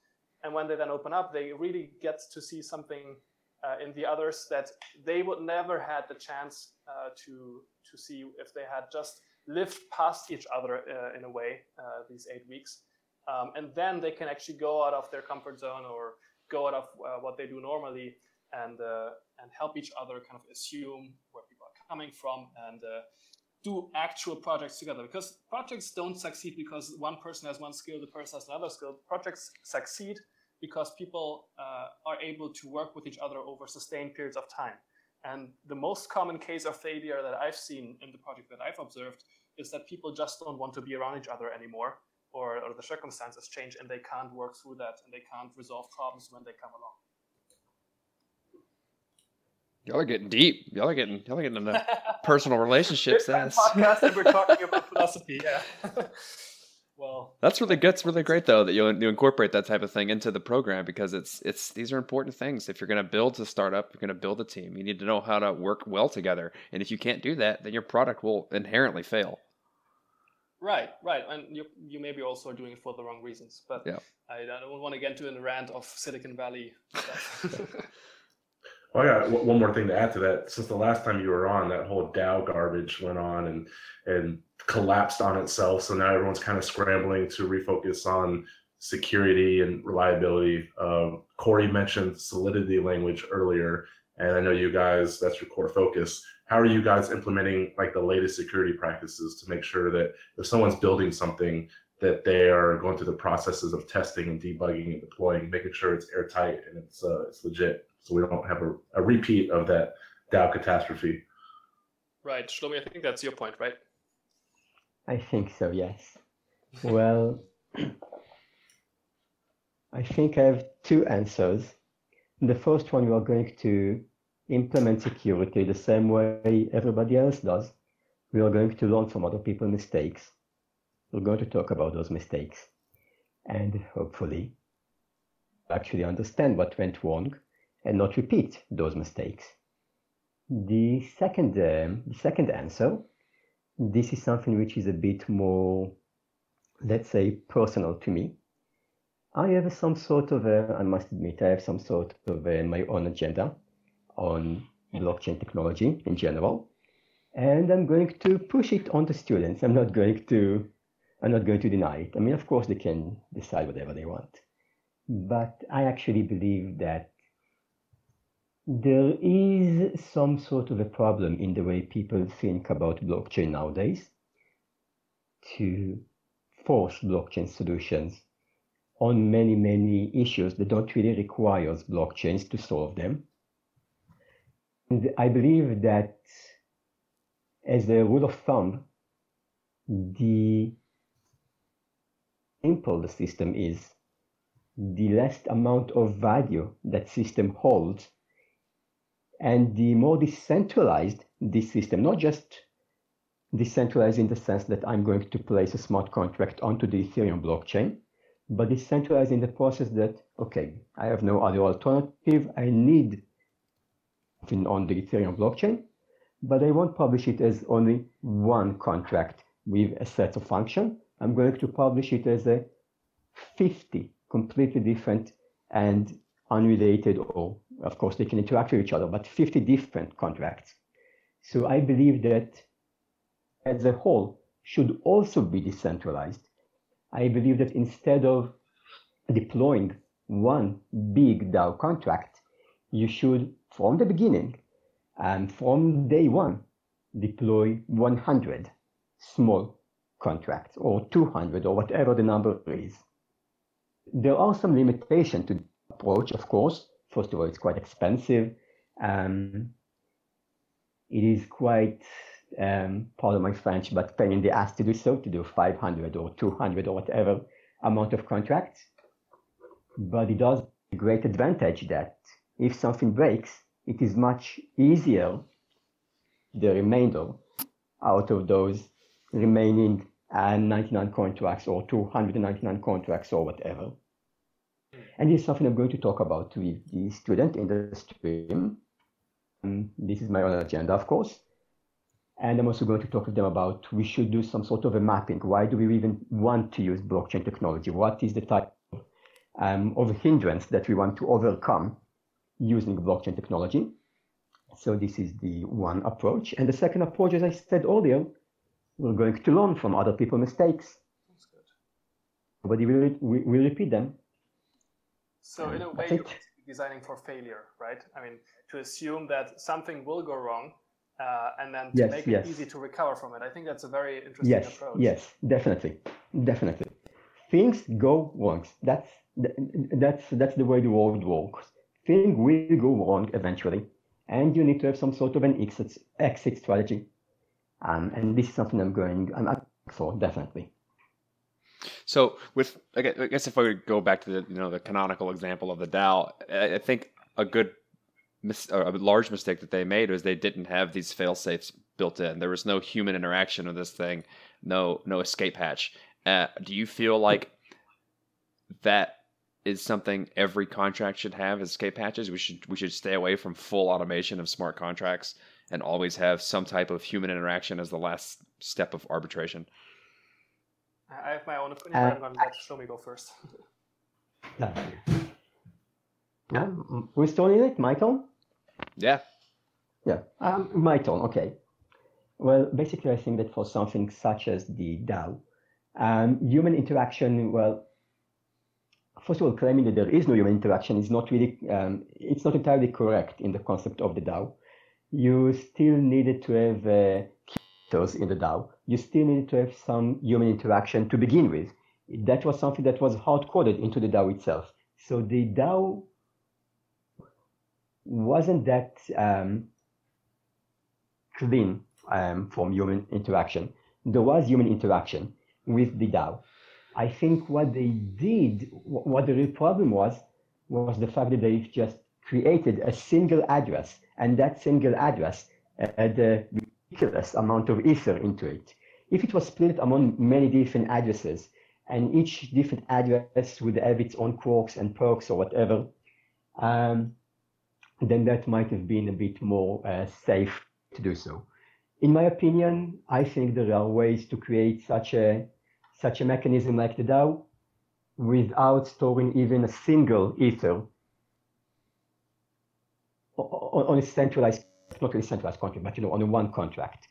and when they then open up, they really get to see something uh, in the others that they would never had the chance uh, to to see if they had just lived past each other uh, in a way uh, these eight weeks. Um, and then they can actually go out of their comfort zone or go out of what they do normally and and help each other kind of assume where people are coming from and uh, do actual projects together. Because projects don't succeed because one person has one skill the person has another skill. Projects succeed because people uh, are able to work with each other over sustained periods of time. And the most common case of failure that i've seen in the project that i've observed is that people just don't want to be around each other anymore or, or the circumstances change and they can't work through that and they can't resolve problems when they come along Y'all are getting deep. Y'all are getting y'all are getting into personal relationships. That's podcast and we're talking about philosophy. Yeah. well, that's really good. It's really great though that you you incorporate that type of thing into the program because it's it's these are important things. If you're going to build a startup, you're going to build a team. You need to know how to work well together. And if you can't do that, then your product will inherently fail. Right, right, and you you maybe also are doing it for the wrong reasons. But yeah. I, I don't want to get into a rant of Silicon Valley stuff. Well, I got one more thing to add to that. Since the last time you were on, that whole DAO garbage went on and and collapsed on itself. So now everyone's kind of scrambling to refocus on security and reliability. Uh, Corey mentioned Solidity language earlier, and I know you guys that's your core focus. How are you guys implementing like the latest security practices to make sure that if someone's building something, that they are going through the processes of testing and debugging and deploying, making sure it's airtight and it's uh, it's legit, so we don't have a, a repeat of that DAO catastrophe. Right, Schlomi, I think that's your point, right? I think so, yes. Well, I think I have two answers. The first one, we are going to implement security the same way everybody else does. We are going to learn from other people's mistakes. We're going to talk about those mistakes and hopefully actually understand what went wrong and not repeat those mistakes. The second, um, the second answer, this is something which is a bit more, let's say, personal to me. I have some sort of, a, I must admit, I have some sort of a, my own agenda on blockchain technology in general, and I'm going to push it on the students. I'm not going to, I'm not going to deny it. I mean, of course, they can decide whatever they want, but I actually believe that there is some sort of a problem in the way people think about blockchain nowadays to force blockchain solutions on many, many issues that don't really require blockchains to solve them. And I believe that as a rule of thumb, the simple the system is, the less amount of value that system holds and the more decentralized this system, not just decentralized in the sense that I'm going to place a smart contract onto the Ethereum blockchain, but decentralized in the process that, okay, I have no other alternative. I need on the Ethereum blockchain, but I won't publish it as only one contract with a set of function. I'm going to publish it as a 50 completely different and unrelated or of course, they can interact with each other, but 50 different contracts. So I believe that as a whole should also be decentralized. I believe that instead of deploying one big DAO contract, you should, from the beginning and from day one, deploy 100 small contracts or 200 or whatever the number is. There are some limitations to the approach, of course, First of all, it's quite expensive. Um, it is quite, um, pardon my French, but pain in the ass to do so, to do 500 or 200 or whatever amount of contracts. But it does a great advantage that if something breaks, it is much easier, the remainder out of those remaining uh, 99 contracts or 299 contracts or whatever and this is something I'm going to talk about with the student in the stream. And this is my own agenda, of course. And I'm also going to talk to them about we should do some sort of a mapping. Why do we even want to use blockchain technology? What is the type um, of hindrance that we want to overcome using blockchain technology? So this is the one approach. And the second approach, as I said earlier, we're going to learn from other people's mistakes. Nobody will, will repeat them. So in a way, you're designing for failure, right? I mean, to assume that something will go wrong uh, and then to yes, make yes. it easy to recover from it. I think that's a very interesting yes, approach. Yes, definitely, definitely. Things go wrong. That's that's that's the way the world works. Things will go wrong eventually, and you need to have some sort of an exit exit strategy. Um, and this is something I'm going I'm up for definitely. So with I guess if I would go back to the you know the canonical example of the DAO, I think a good a large mistake that they made was they didn't have these fail safes built in. There was no human interaction with this thing, no no escape hatch. Uh, do you feel like that is something every contract should have escape hatches? We should we should stay away from full automation of smart contracts and always have some type of human interaction as the last step of arbitration. I have my own opinion, uh, but I'm going to let Schlomi go first. yeah. still starting it? Michael? Yeah. Yeah, um, my turn. Okay. Well, basically, I think that for something such as the DAO, um, human interaction, well, first of all, claiming that there is no human interaction is not really, um, it's not entirely correct in the concept of the DAO. You still needed to have uh, curators in the DAO. You still needed to have some human interaction to begin with. That was something that was hard coded into the DAO itself. So the DAO wasn't that um, clean um, from human interaction. There was human interaction with the DAO. I think what they did, what the real problem was, was the fact that they just created a single address, and that single address had a ridiculous amount of ether into it. If it was split among many different addresses, and each different address would have its own quirks and perks or whatever, um, then that might have been a bit more uh, safe to do so. In my opinion, I think there are ways to create such a such a mechanism like the DAO without storing even a single ether on a centralized, not really centralized contract, but you know, on a one contract.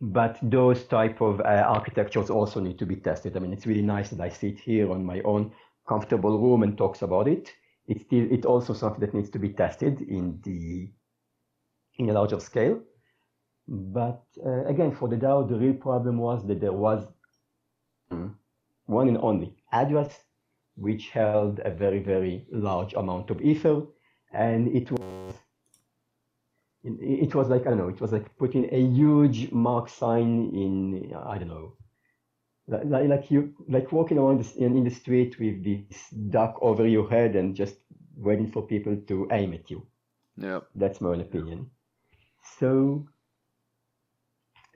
But those type of uh, architectures also need to be tested. I mean, it's really nice that I sit here on my own comfortable room and talks about it. It's still, it's also something that needs to be tested in the in a larger scale. But uh, again, for the DAO, the real problem was that there was one and only address, which held a very, very large amount of ether. And it was, it was like, I don't know, it was like putting a huge mark sign in, I don't know, like, like you, like walking around in, in the street with this duck over your head and just waiting for people to aim at you. Yeah. That's my own opinion. So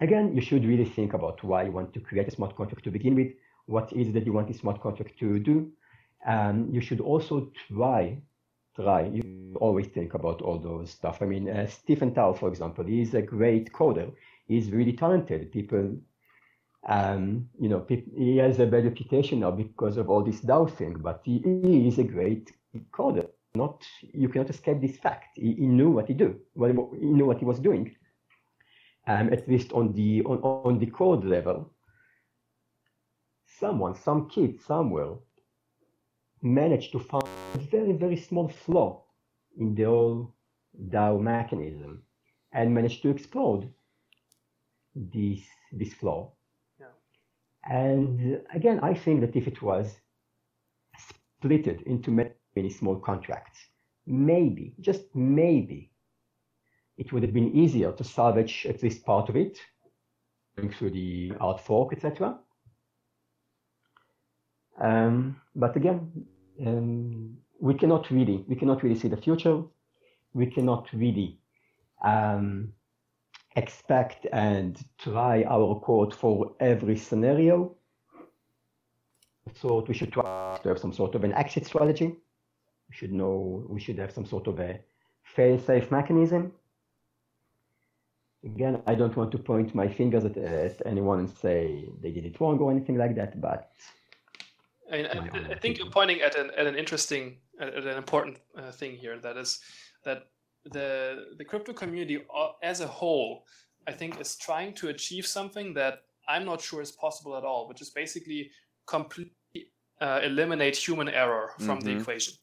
again, you should really think about why you want to create a smart contract to begin with. What is it that you want a smart contract to do? Um, you should also try, try. You always think about all those stuff. I mean, uh, Stephan Tual, for example, he's a great coder. He's really talented. People, um, you know, he has a bad reputation now because of all this DAO thing, but he, he is a great coder. Not you cannot escape this fact. He, he knew what he do. Well, he knew what he was doing um, at least on the on, on the code level, someone, some kid somewhere, managed to find a very very small flaw in the whole DAO mechanism, and managed to explode this this flaw. Yeah. And again, I think that if it was splitted into many small contracts, maybe, just maybe, it would have been easier to salvage at least part of it, going through the hard fork, etc. Um, but again, um, we cannot really, we cannot really see the future. We cannot really um, expect and try our code for every scenario. So we should try to have some sort of an exit strategy. We should know, we should have some sort of a fail-safe mechanism again, I don't want to point my fingers at, at, anyone and say they did it wrong or anything like that, but. I, mean, I, I think you're pointing at an, at an interesting, at an important uh, thing here. That is that the the crypto community as a whole, I think, is trying to achieve something that I'm not sure is possible at all, which is basically completely uh, eliminate human error from mm-hmm. the equation.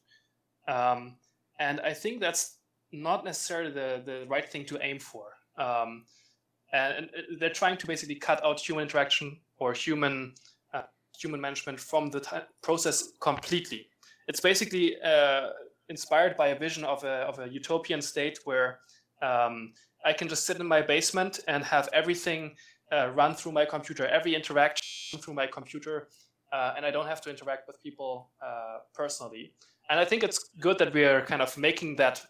Um, and I think that's not necessarily the, the right thing to aim for. Um, and, they're trying to basically cut out human interaction or human uh, human management from the process completely. It's basically uh, inspired by a vision of a, of a utopian state where um, I can just sit in my basement and have everything uh, run through my computer, every interaction through my computer, uh, and I don't have to interact with people uh, personally. And I think it's good that we are kind of making that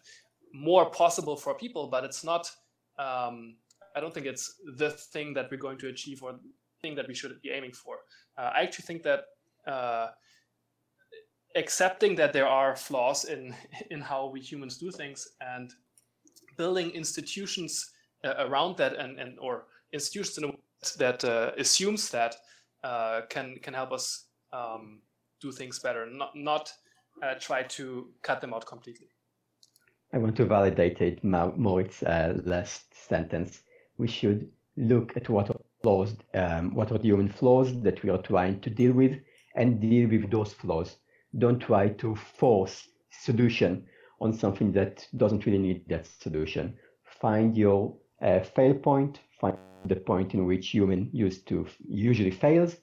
more possible for people, but it's not um, I don't think it's the thing that we're going to achieve or thing that we should be aiming for. Uh, I actually think that uh, accepting that there are flaws in in how we humans do things and building institutions uh, around that and, and or institutions in that uh, assumes that uh, can can help us um, do things better, not not uh, try to cut them out completely. I want to validate it, Moritz's uh, last sentence. We should look at what flaws, um, what are the human flaws that we are trying to deal with, and deal with those flaws. Don't try to force solution on something that doesn't really need that solution. Find your uh, fail point, find the point in which human used to usually fails,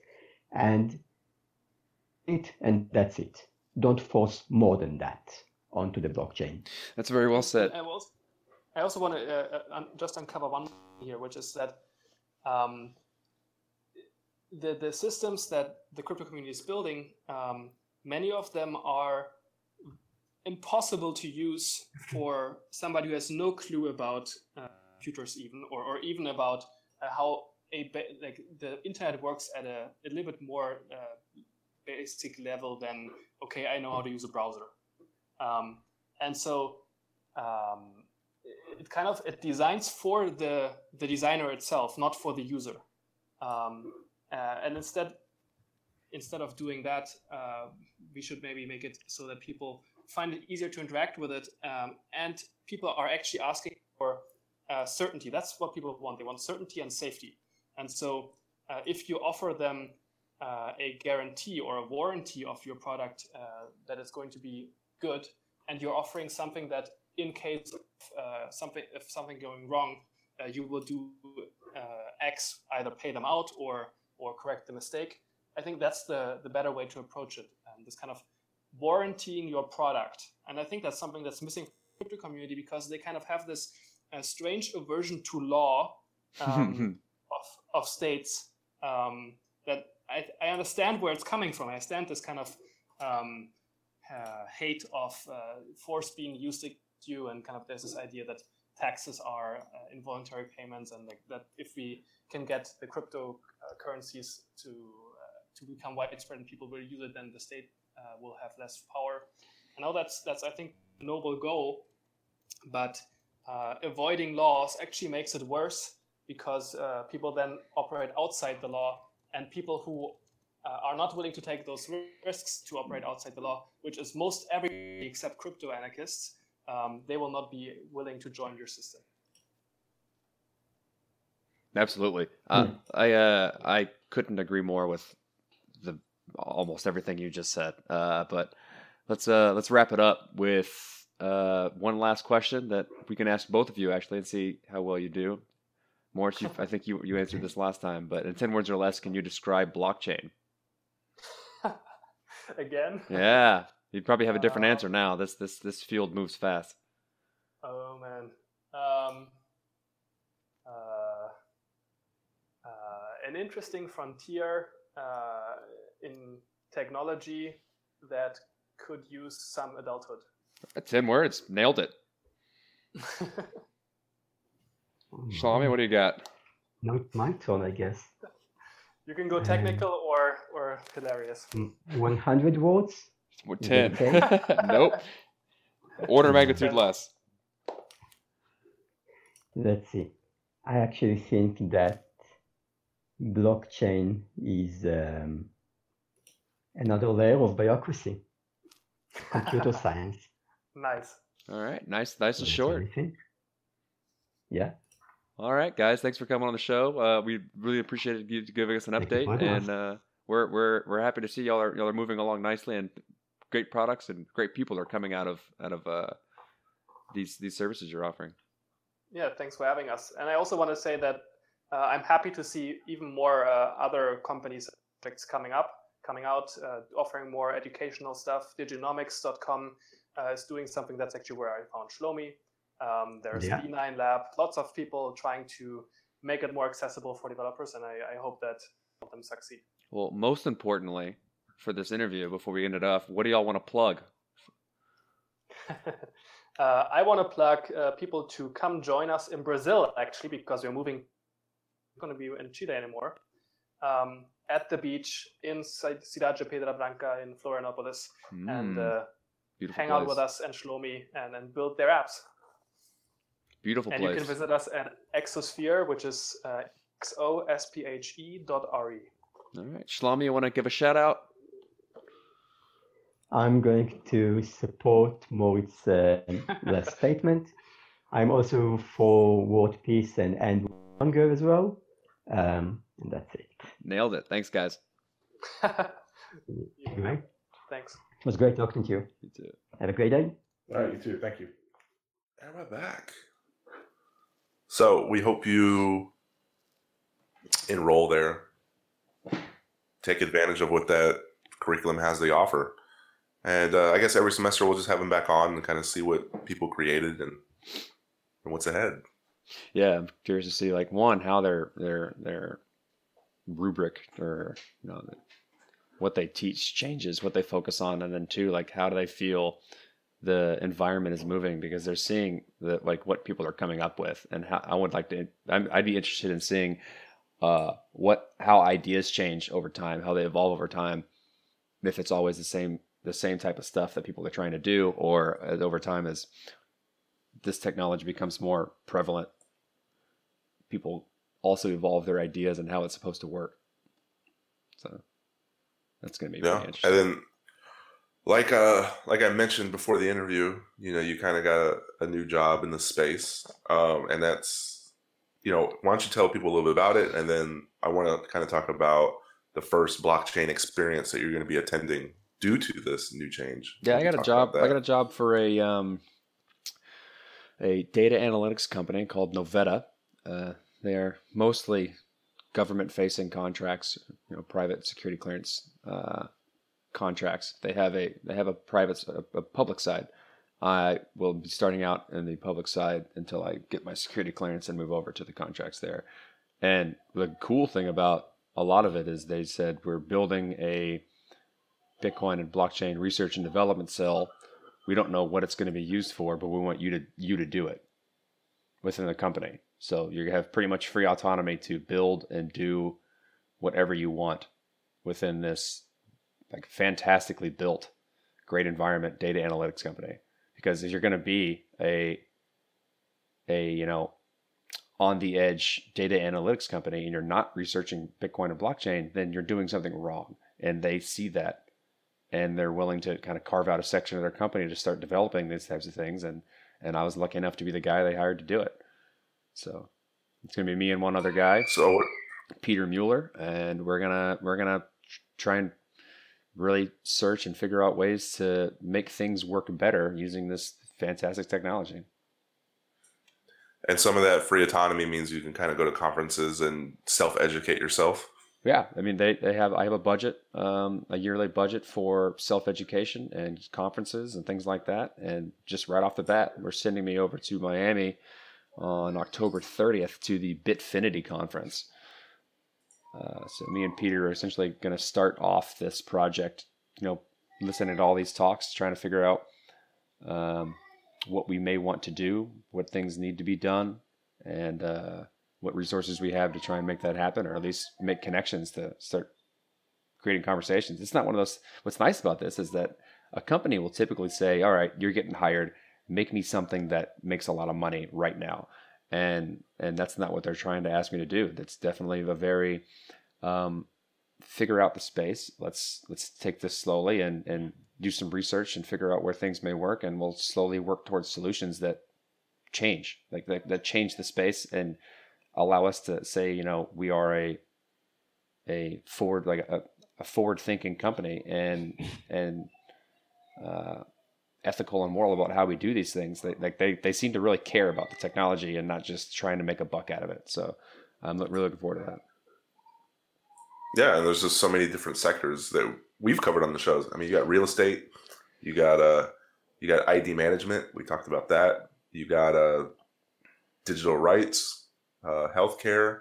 and it, and that's it. Don't force more than that onto the blockchain. That's very well said. I also, I also want to uh, uh just uncover one here, which is that um, the the systems that the crypto community is building, um, many of them are impossible to use for somebody who has no clue about uh, computers, even or, or even about uh, how a like the internet works at a, a little bit more uh, basic level than okay, I know how to use a browser. Um, and so um, it kind of it designs for the the designer itself, not for the user. Um, uh, and instead, instead of doing that, uh, we should maybe make it so that people find it easier to interact with it, um, and people are actually asking for uh, certainty. That's what people want. They want certainty and safety. And so, uh, if you offer them uh, a guarantee or a warranty of your product uh, that is going to be good, and you're offering something that, in case of uh, something, if something going wrong, uh, you will do uh, X, either pay them out or or correct the mistake. I think that's the the better way to approach it. Um, this kind of warranting your product, and I think that's something that's missing from the crypto community because they kind of have this uh, strange aversion to law um, of of states um, that I, I understand where it's coming from. I understand this kind of um, uh, hate of uh, force being used you, and kind of there's this idea that taxes are uh, involuntary payments, and like that if we can get the cryptocurrencies to uh, to become widespread and people will use it, then the state uh, will have less power. I know that's that's I think a noble goal, but uh, avoiding laws actually makes it worse because people then operate outside the law and people who uh, are not willing to take those risks to operate outside the law, which is most everybody except crypto anarchists, um, they will not be willing to join your system. Absolutely, uh, hmm. I uh, I couldn't agree more with the almost everything you just said. Uh, but let's uh, let's wrap it up with uh, one last question that we can ask both of you actually and see how well you do. Morris, I think you, you answered this last time, but in 10 words or less, can you describe blockchain? Again? Yeah. You'd probably have a different uh, answer now. This this this field moves fast. Oh man. Um, uh, uh, an interesting frontier uh, in technology that could use some adulthood. 10 words. Nailed it. Schlomi, what do you got? No, my turn, I guess. You can go technical um, or or hilarious. Mm, one hundred words. Ten. nope. Order of magnitude less. Let's see. I actually think that blockchain is um, another layer of bureaucracy, computer science. Nice. All right. Nice. Nice and short. Yeah. All right, guys. Thanks for coming on the show. Uh, we really appreciate you giving us an update, and uh, we're we're we're happy to see y'all are y'all are moving along nicely, and great products and great people are coming out of out of uh, these these services you're offering. Yeah, thanks for having us. And I also want to say that uh, I'm happy to see even more uh, other companies projects coming up, coming out, uh, offering more educational stuff. Diginomics.com is doing something that's actually where I found Schlomi. Um, there's yeah. B9 Lab, lots of people trying to make it more accessible for developers, and I, I hope that them succeed. Well, most importantly, for this interview, before we end it off, what do y'all want to plug? uh, I want to plug uh, people to come join us in Brazil, actually, because we're moving, going to be in Chile anymore, um, at the beach in Cidade Pedra Branca in Florianopolis, mm, and uh, hang place. out with us and Schlomi and, and build their apps. Beautiful and place. you can visit us at Exosphere, which is uh, X-O-S-P-H-E dot R-E. All right. Schlomi, you want to give a shout out? I'm going to support Moritz's uh, last statement. I'm also for world peace and end hunger as well. Um, and that's it. Nailed it. Thanks, guys. Right? Thanks. It was great talking to you. You too. Have a great day. All right, you too. Thank you. And we're back. So we hope you enroll there, take advantage of what that curriculum has to offer. And uh, I guess every semester we'll just have them back on and kind of see what people created and, and what's ahead. Yeah, I'm curious to see like one how their their their rubric or you know what they teach changes, what they focus on, and then two like how do they feel the environment is moving because they're seeing that like what people are coming up with and how I would like to I'm, I'd be interested in seeing uh what how ideas change over time, how they evolve over time, if it's always the same the same type of stuff that people are trying to do or as over time as this technology becomes more prevalent people also evolve their ideas and how it's supposed to work. So that's going to be Yeah, and then like uh like I mentioned before the interview, you know, you kind of got a, a new job in the space, um, and that's you know, why don't you tell people a little bit about it, and then I want to kind of talk about the first blockchain experience that you're going to be attending due to this new change. yeah, I got a job. I got a job for a um, a data analytics company called Novetta. Uh, they are mostly government facing contracts, you know, private security clearance uh, contracts. They have a they have a private a, a public side. I will be starting out in the public side until I get my security clearance and move over to the contracts there. And the cool thing about a lot of it is they said we're building a Bitcoin and blockchain research and development cell. We don't know what it's going to be used for, but we want you to you to do it within the company. So you have pretty much free autonomy to build and do whatever you want within this like fantastically built, great environment data analytics company. Because if you're going to be a a you know on the edge data analytics company and you're not researching Bitcoin and blockchain, then you're doing something wrong, and they see that, and they're willing to kind of carve out a section of their company to start developing these types of things. And and I was lucky enough to be the guy they hired to do it. So it's gonna be me and one other guy. So Peter Mueller, and we're gonna we're gonna try and really search and figure out ways to make things work better using this fantastic technology. and some of that free autonomy means you can kind of go to conferences and self-educate yourself. Yeah, I mean they, they have I have a budget, um, a yearly budget for self education and conferences and things like that. And just right off the bat, we're sending me over to Miami on October 30th to the Bitfinity conference. Uh, so me and Peter are essentially going to start off this project, you know, listening to all these talks, trying to figure out um, what we may want to do, what things need to be done, and uh, what resources we have to try and make that happen, or at least make connections to start creating conversations. It's not one of those. What's nice about this is that a company will typically say, "All right, you're getting hired. Make me something that makes a lot of money right now," and and that's not what they're trying to ask me to do. That's definitely a very um, figure out the space. Let's let's take this slowly and and do some research and figure out where things may work, and we'll slowly work towards solutions that change, like that, that change the space and allow us to say, you know, we are a a forward like a, a forward thinking company and and uh, ethical and moral about how we do these things. They like they, they seem to really care about the technology and not just trying to make a buck out of it. So I'm really looking forward to that. Yeah, and there's just so many different sectors that we've covered on the shows. I mean, you got real estate, you got uh, you got ID management. We talked about that. You got uh, digital rights, uh, healthcare.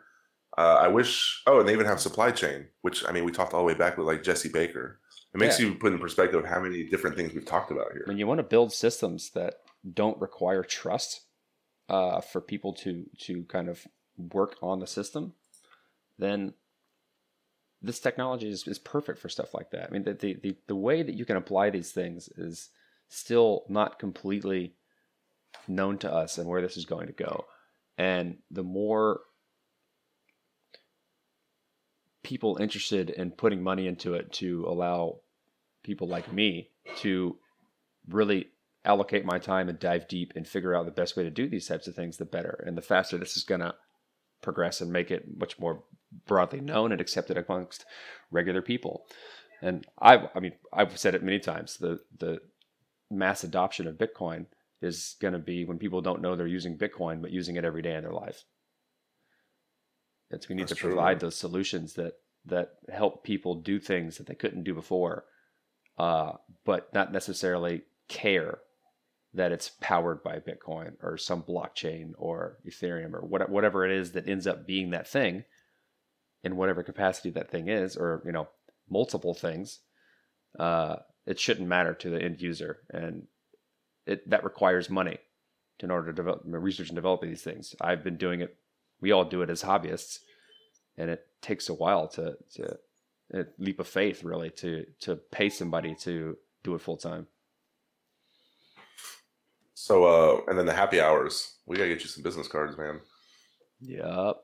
Uh, I wish. Oh, and they even have supply chain, which I mean, we talked all the way back with like Jesse Baker. It makes Yeah. you put in perspective how many different things we've talked about here. When you want to build systems that don't require trust uh, for people to to kind of work on the system, then this technology is, is perfect for stuff like that. I mean, the, the, the, the way that you can apply these things is still not completely known to us and where this is going to go. And the more people interested in putting money into it to allow people like me to really allocate my time and dive deep and figure out the best way to do these types of things, the better. And the faster this is going to progress and make it much more broadly known and accepted amongst regular people. And I, I mean, I've said it many times. The the mass adoption of Bitcoin is going to be when people don't know they're using Bitcoin, but using it every day in their life. It's we need That's to true, provide those solutions that that help people do things that they couldn't do before, uh, but not necessarily care that it's powered by Bitcoin or some blockchain or Ethereum or what, whatever it is that ends up being that thing in whatever capacity that thing is, or you know, multiple things. Uh, it shouldn't matter to the end user, and it that requires money in order to develop research and develop these things. I've been doing it. We all do it as hobbyists, and it takes a while to to a leap of faith really to to pay somebody to do it full time. So, uh, and then the happy hours. We gotta get you some business cards, man. Yep.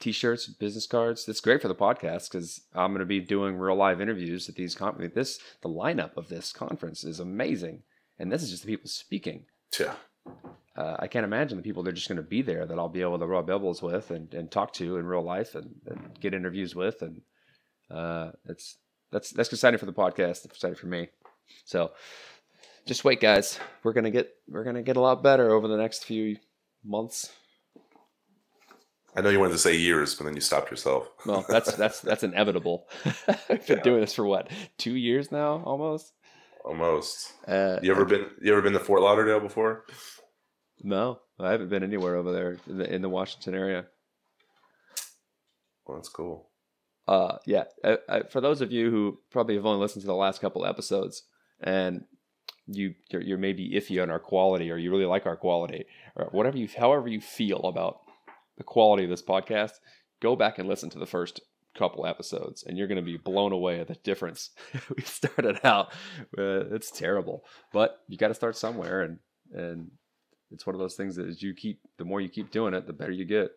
T-shirts, business cards. It's great for the podcast because I'm going to be doing real live interviews at these conferences. This the lineup of this conference is amazing, and this is just the people speaking. Yeah. Uh, I can't imagine the people that are just going to be there that I'll be able to rub elbows with and, and talk to in real life and, and get interviews with, and uh, it's that's that's exciting for the podcast. It's exciting for me. So just wait, guys. We're gonna get we're gonna get a lot better over the next few months. I know you wanted to say years, but then you stopped yourself. Well, that's that's that's inevitable. I've been Yeah. doing this for what two years now, almost. Almost. Uh, You ever been? You ever been to Fort Lauderdale before? No, I haven't been anywhere over there in the, in the Washington area. Well, that's cool. Uh, yeah. I, I, for those of you who probably have only listened to the last couple episodes and you you're, you're maybe iffy on our quality or you really like our quality or whatever you however you feel about the quality of this podcast, go back and listen to the first couple episodes and you're going to be blown away at the difference. we started out uh, it's terrible, but you got to start somewhere and and it's one of those things that as you keep the more you keep doing it, the better you get.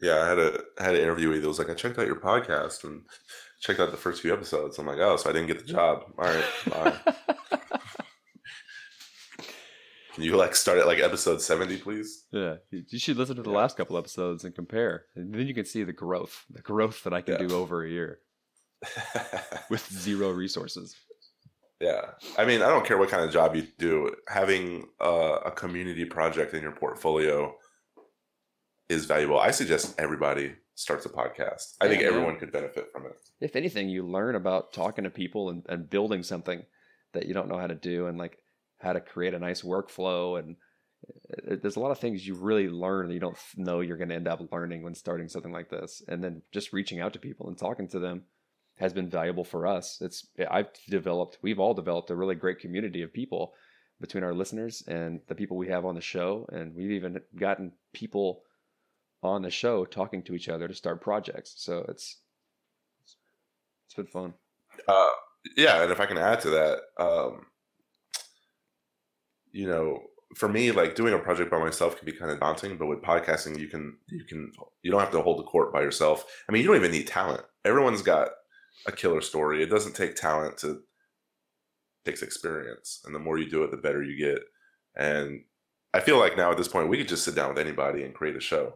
Yeah, I had a I had an interview with you. It was like I checked out your podcast and checked out the first few episodes. I'm like, oh, so I didn't get the job. All right, bye. Can you like start at like episode 70, please? Yeah, you you should listen to the Yeah. last couple episodes and compare, and then you can see the growth, the growth that I can Yeah. do over a year with zero resources. yeah, I mean, I don't care what kind of job you do. Having a, a community project in your portfolio is valuable. I suggest everybody starts a podcast. I Yeah, think everyone could benefit from it. If anything, you learn about talking to people and, and building something that you don't know how to do, and like how to create a nice workflow. And uh, there's a lot of things you really learn that you don't know you're going to end up learning when starting something like this. And then just reaching out to people and talking to them has been valuable for us. It's I've developed, we've all developed a really great community of people between our listeners and the people we have on the show, and we've even gotten people on the show talking to each other to start projects. So it's it's been fun. Uh, yeah, and if I can add to that, um, you know, for me, like doing a project by myself can be kind of daunting, but with podcasting, you can you can you don't have to hold the court by yourself. I mean, you don't even need talent. Everyone's got a killer story. It doesn't take talent to it takes experience, and the more you do it, the better you get. And I feel like now at this point, we could just sit down with anybody and create a show.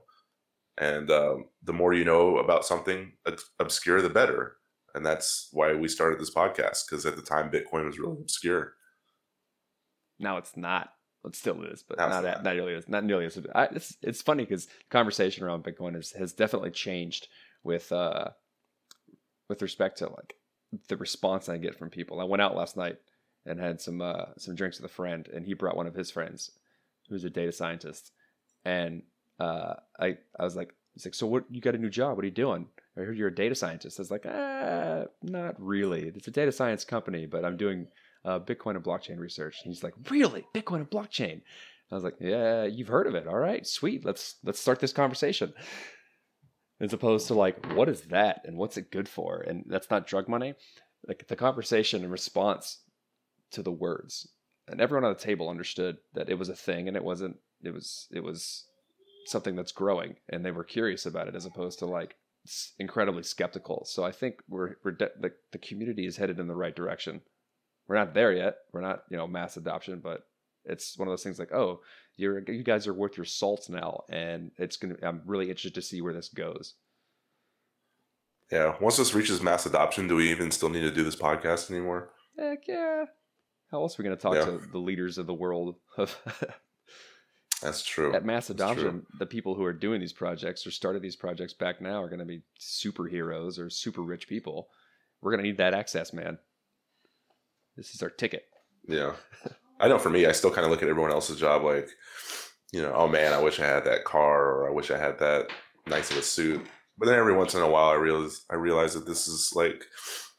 And um, the more you know about something obscure, the better and that's why we started this podcast because at the time bitcoin was really obscure Now it's not. It still is, but not, not. not nearly as not nearly as. I, it's it's funny because conversation around Bitcoin has, has definitely changed with uh with respect to like the response I get from people. I went out last night and had some uh some drinks with a friend, and he brought one of his friends who's a data scientist, and uh I I was like, he's like, so what? You got a new job? What are you doing? I heard you're a data scientist. I was like, ah, not really. It's a data science company, but I'm doing uh, Bitcoin and blockchain research. And he's like, really, Bitcoin and blockchain? I was like, yeah, you've heard of it. All right, sweet. Let's let's start this conversation. As opposed to like, what is that and what's it good for? And that's not drug money. Like the conversation in response to the words, and everyone on the table understood that it was a thing and it wasn't. It was it was something that's growing, and they were curious about it as opposed to like incredibly skeptical. So I think we're we're de- the the community is headed in the right direction. We're not there yet. We're not you know mass adoption, but it's one of those things like oh you're you guys are worth your salt now, and it's gonna. I'm really interested to see where this goes. Yeah. Once this reaches mass adoption, do we even still need to do this podcast anymore? Heck yeah! How else are we gonna talk Yeah. to the leaders of the world of That's true. at mass adoption, the people who are doing these projects or started these projects back now are going to be superheroes or super rich people. We're going to need that access, man. This is our ticket. Yeah. I know for me, I still kind of look at everyone else's job like, you know, oh man, I wish I had that car or I wish I had that nice of a suit. But then every once in a while, I realize I realize that this is like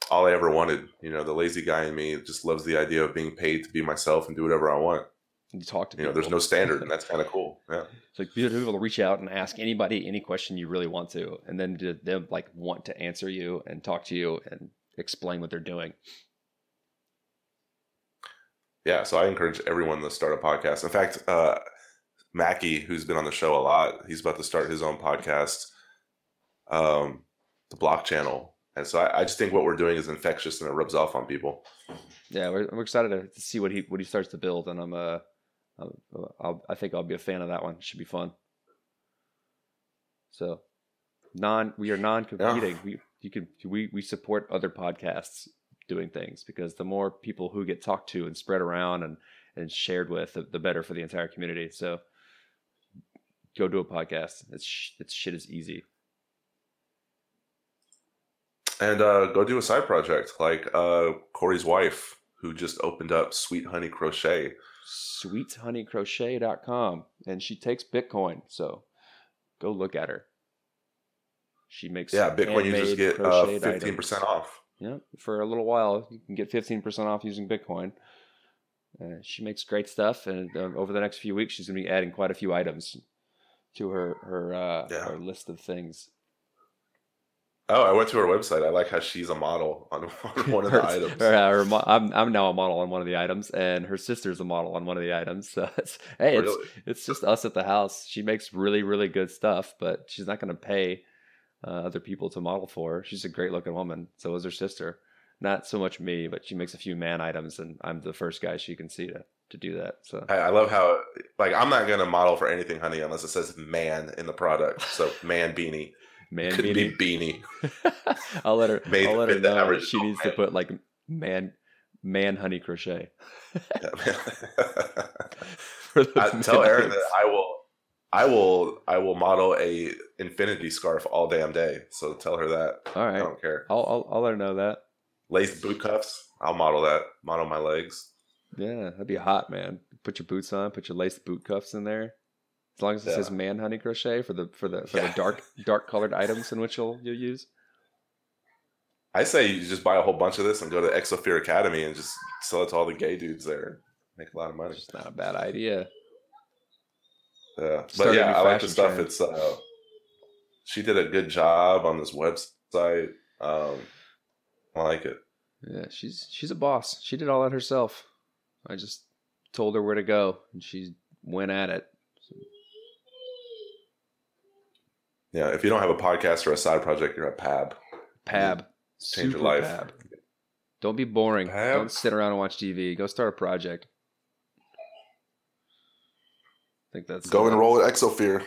all I ever wanted. You know, the lazy guy in me just loves the idea of being paid to be myself and do whatever I want. You talk to You know, there's no standard, and that's kind of cool. Yeah. It's like be able to reach out and ask anybody any question you really want to, and then them like want to answer you and talk to you and explain what they're doing. Yeah, so I encourage everyone to start a podcast. In fact, uh, Mackie, who's been on the show a lot, he's about to start his own podcast, um, the Block Channel. And so I, I just think what we're doing is infectious and it rubs off on people. Yeah, we're, we're excited to, see what he what he starts to build, and I'm uh, I'll, I think I'll be a fan of that one. Should be fun. So, non we are non competing. We you can we we support other podcasts doing things because the more people who get talked to and spread around and and shared with, the, the better for the entire community. So, go do a podcast. It's sh- it's shit is easy. And uh, go do a side project like uh, Corey's wife, who just opened up Sweet Honey Crochet. sweethoneycrochet.com and she takes bitcoin so go look at her she makes Yeah, Bitcoin users handmade get uh, 15% items. off. Yeah for a little while you can get 15% off using bitcoin uh, she makes great stuff and uh, over the next few weeks she's going to be adding quite a few items to her her, uh, Yeah. her list of things Oh, I went to her website. I like how she's a model on, on one of the Her- items. her, uh, her I'm, I'm now a model on one of the items and her sister's a model on one of the items so it's, hey it's, it's just us at the house. She makes really, really good stuff, but she's not going to pay uh, other people to model for. She's a great looking woman. So is her sister. Not so much me, but she makes a few man items, and I'm the first guy she can see to, to do that. So I, I love how, like, I'm not going to model for anything, honey, unless it says man in the product. So, man beanie. man, Could beanie. be beanie. I'll let her. Made I'll let her know she needs to put like man, man honey crochet. I tell Aaron that I will, I will, I will model a infinity scarf all damn day. So tell her that. All I don't care. I'll, I'll I'll let her know that. Lace boot cuffs. I'll model that. Model my legs. Yeah, that'd be hot, man. Put your boots on, put your lace boot cuffs in there. As long as it Yeah. says man honey crochet for the for the for Yeah. the dark dark colored items in which you'll you'll use. I say you just buy a whole bunch of this and go to Exosphere Academy and just sell it to all the gay dudes there. Make a lot of money. It's not a bad idea. Yeah, but yeah, I like the stuff. trend. It's uh, she did a good job on this website. Um, I like it. Yeah, she's she's a boss. She did all that herself. I just told her where to go, and she went at it. Yeah, if you don't have a podcast or a side project, you're a pab. Pab, Change your life. Pab. Don't be boring. Pab. Don't sit around and watch TV. Go start a project. I think that's Go uh, enroll at Exosphere.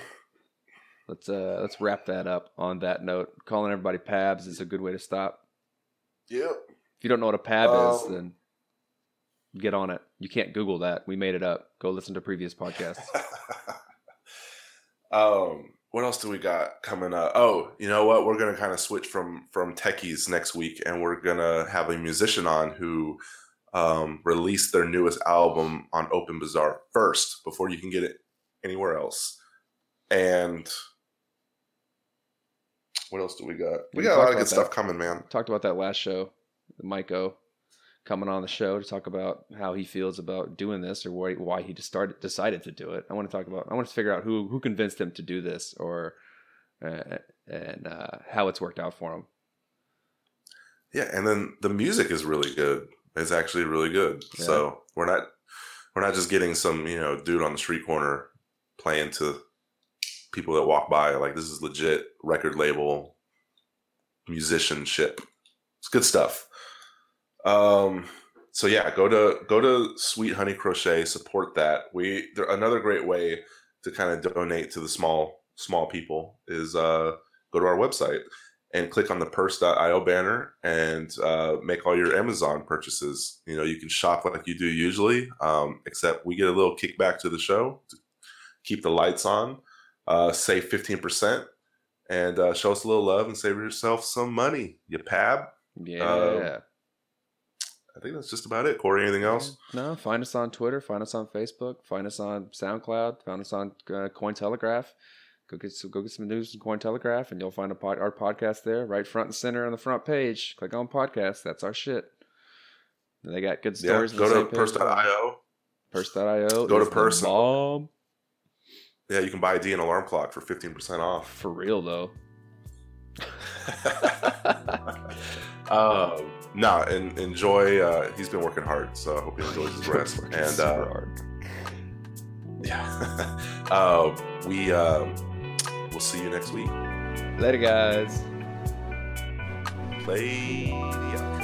Let's uh let's wrap that up on that note. Calling everybody Pabs is a good way to stop. Yep. If you don't know what a Pab is, Um, then get on it. You can't Google that. We made it up. Go listen to previous podcasts. um, what else do we got coming up? Oh, you know what? We're gonna kind of switch from from techies next week, and we're gonna have a musician on who um, released their newest album on Open Bazaar first before you can get it anywhere else. And what else do we got? We We got a lot of about good stuff that. coming, man. Talked about that last show. the Miko coming on the show to talk about how he feels about doing this or why why he just started decided to do it. I want to talk about. I want to figure out who who convinced him to do this or uh, and uh, how it's worked out for him. Yeah, and then the music is really good. It's actually really good. Yeah. So we're not we're not just getting some you know dude on the street corner playing to people that walk by. Like this is legit record label musicianship. It's good stuff. Um, so yeah, go to go to Sweet Honey Crochet, support that. We there another great way to kind of donate to the small small people is uh, go to our website and click on the purse.io banner and uh, make all your Amazon purchases. You know, you can shop like you do usually, um, except we get a little kickback to the show to keep the lights on, uh, save 15%, and uh, show us a little love and save yourself some money. You pab. Yeah. Um, I think that's just about it. Corey, anything else? No, find us on Twitter, find us on Facebook, find us on SoundCloud, find us on uh, Cointelegraph. Go get some, go get some news in Cointelegraph, and you'll find a pod, our podcast there, right front and center on the front page. Click on podcast. That's our shit. They got good stories. on go to purse.io. Purse.io. Go to Purse. bomb. Yeah, you can buy a D an alarm clock for 15% off. For real though. um, no, and enjoy. Uh, he's been working hard, so I hope he enjoys his rest. Working and super uh, hard. yeah, uh, we uh, we'll see you next week. Later, guys. Play the outro.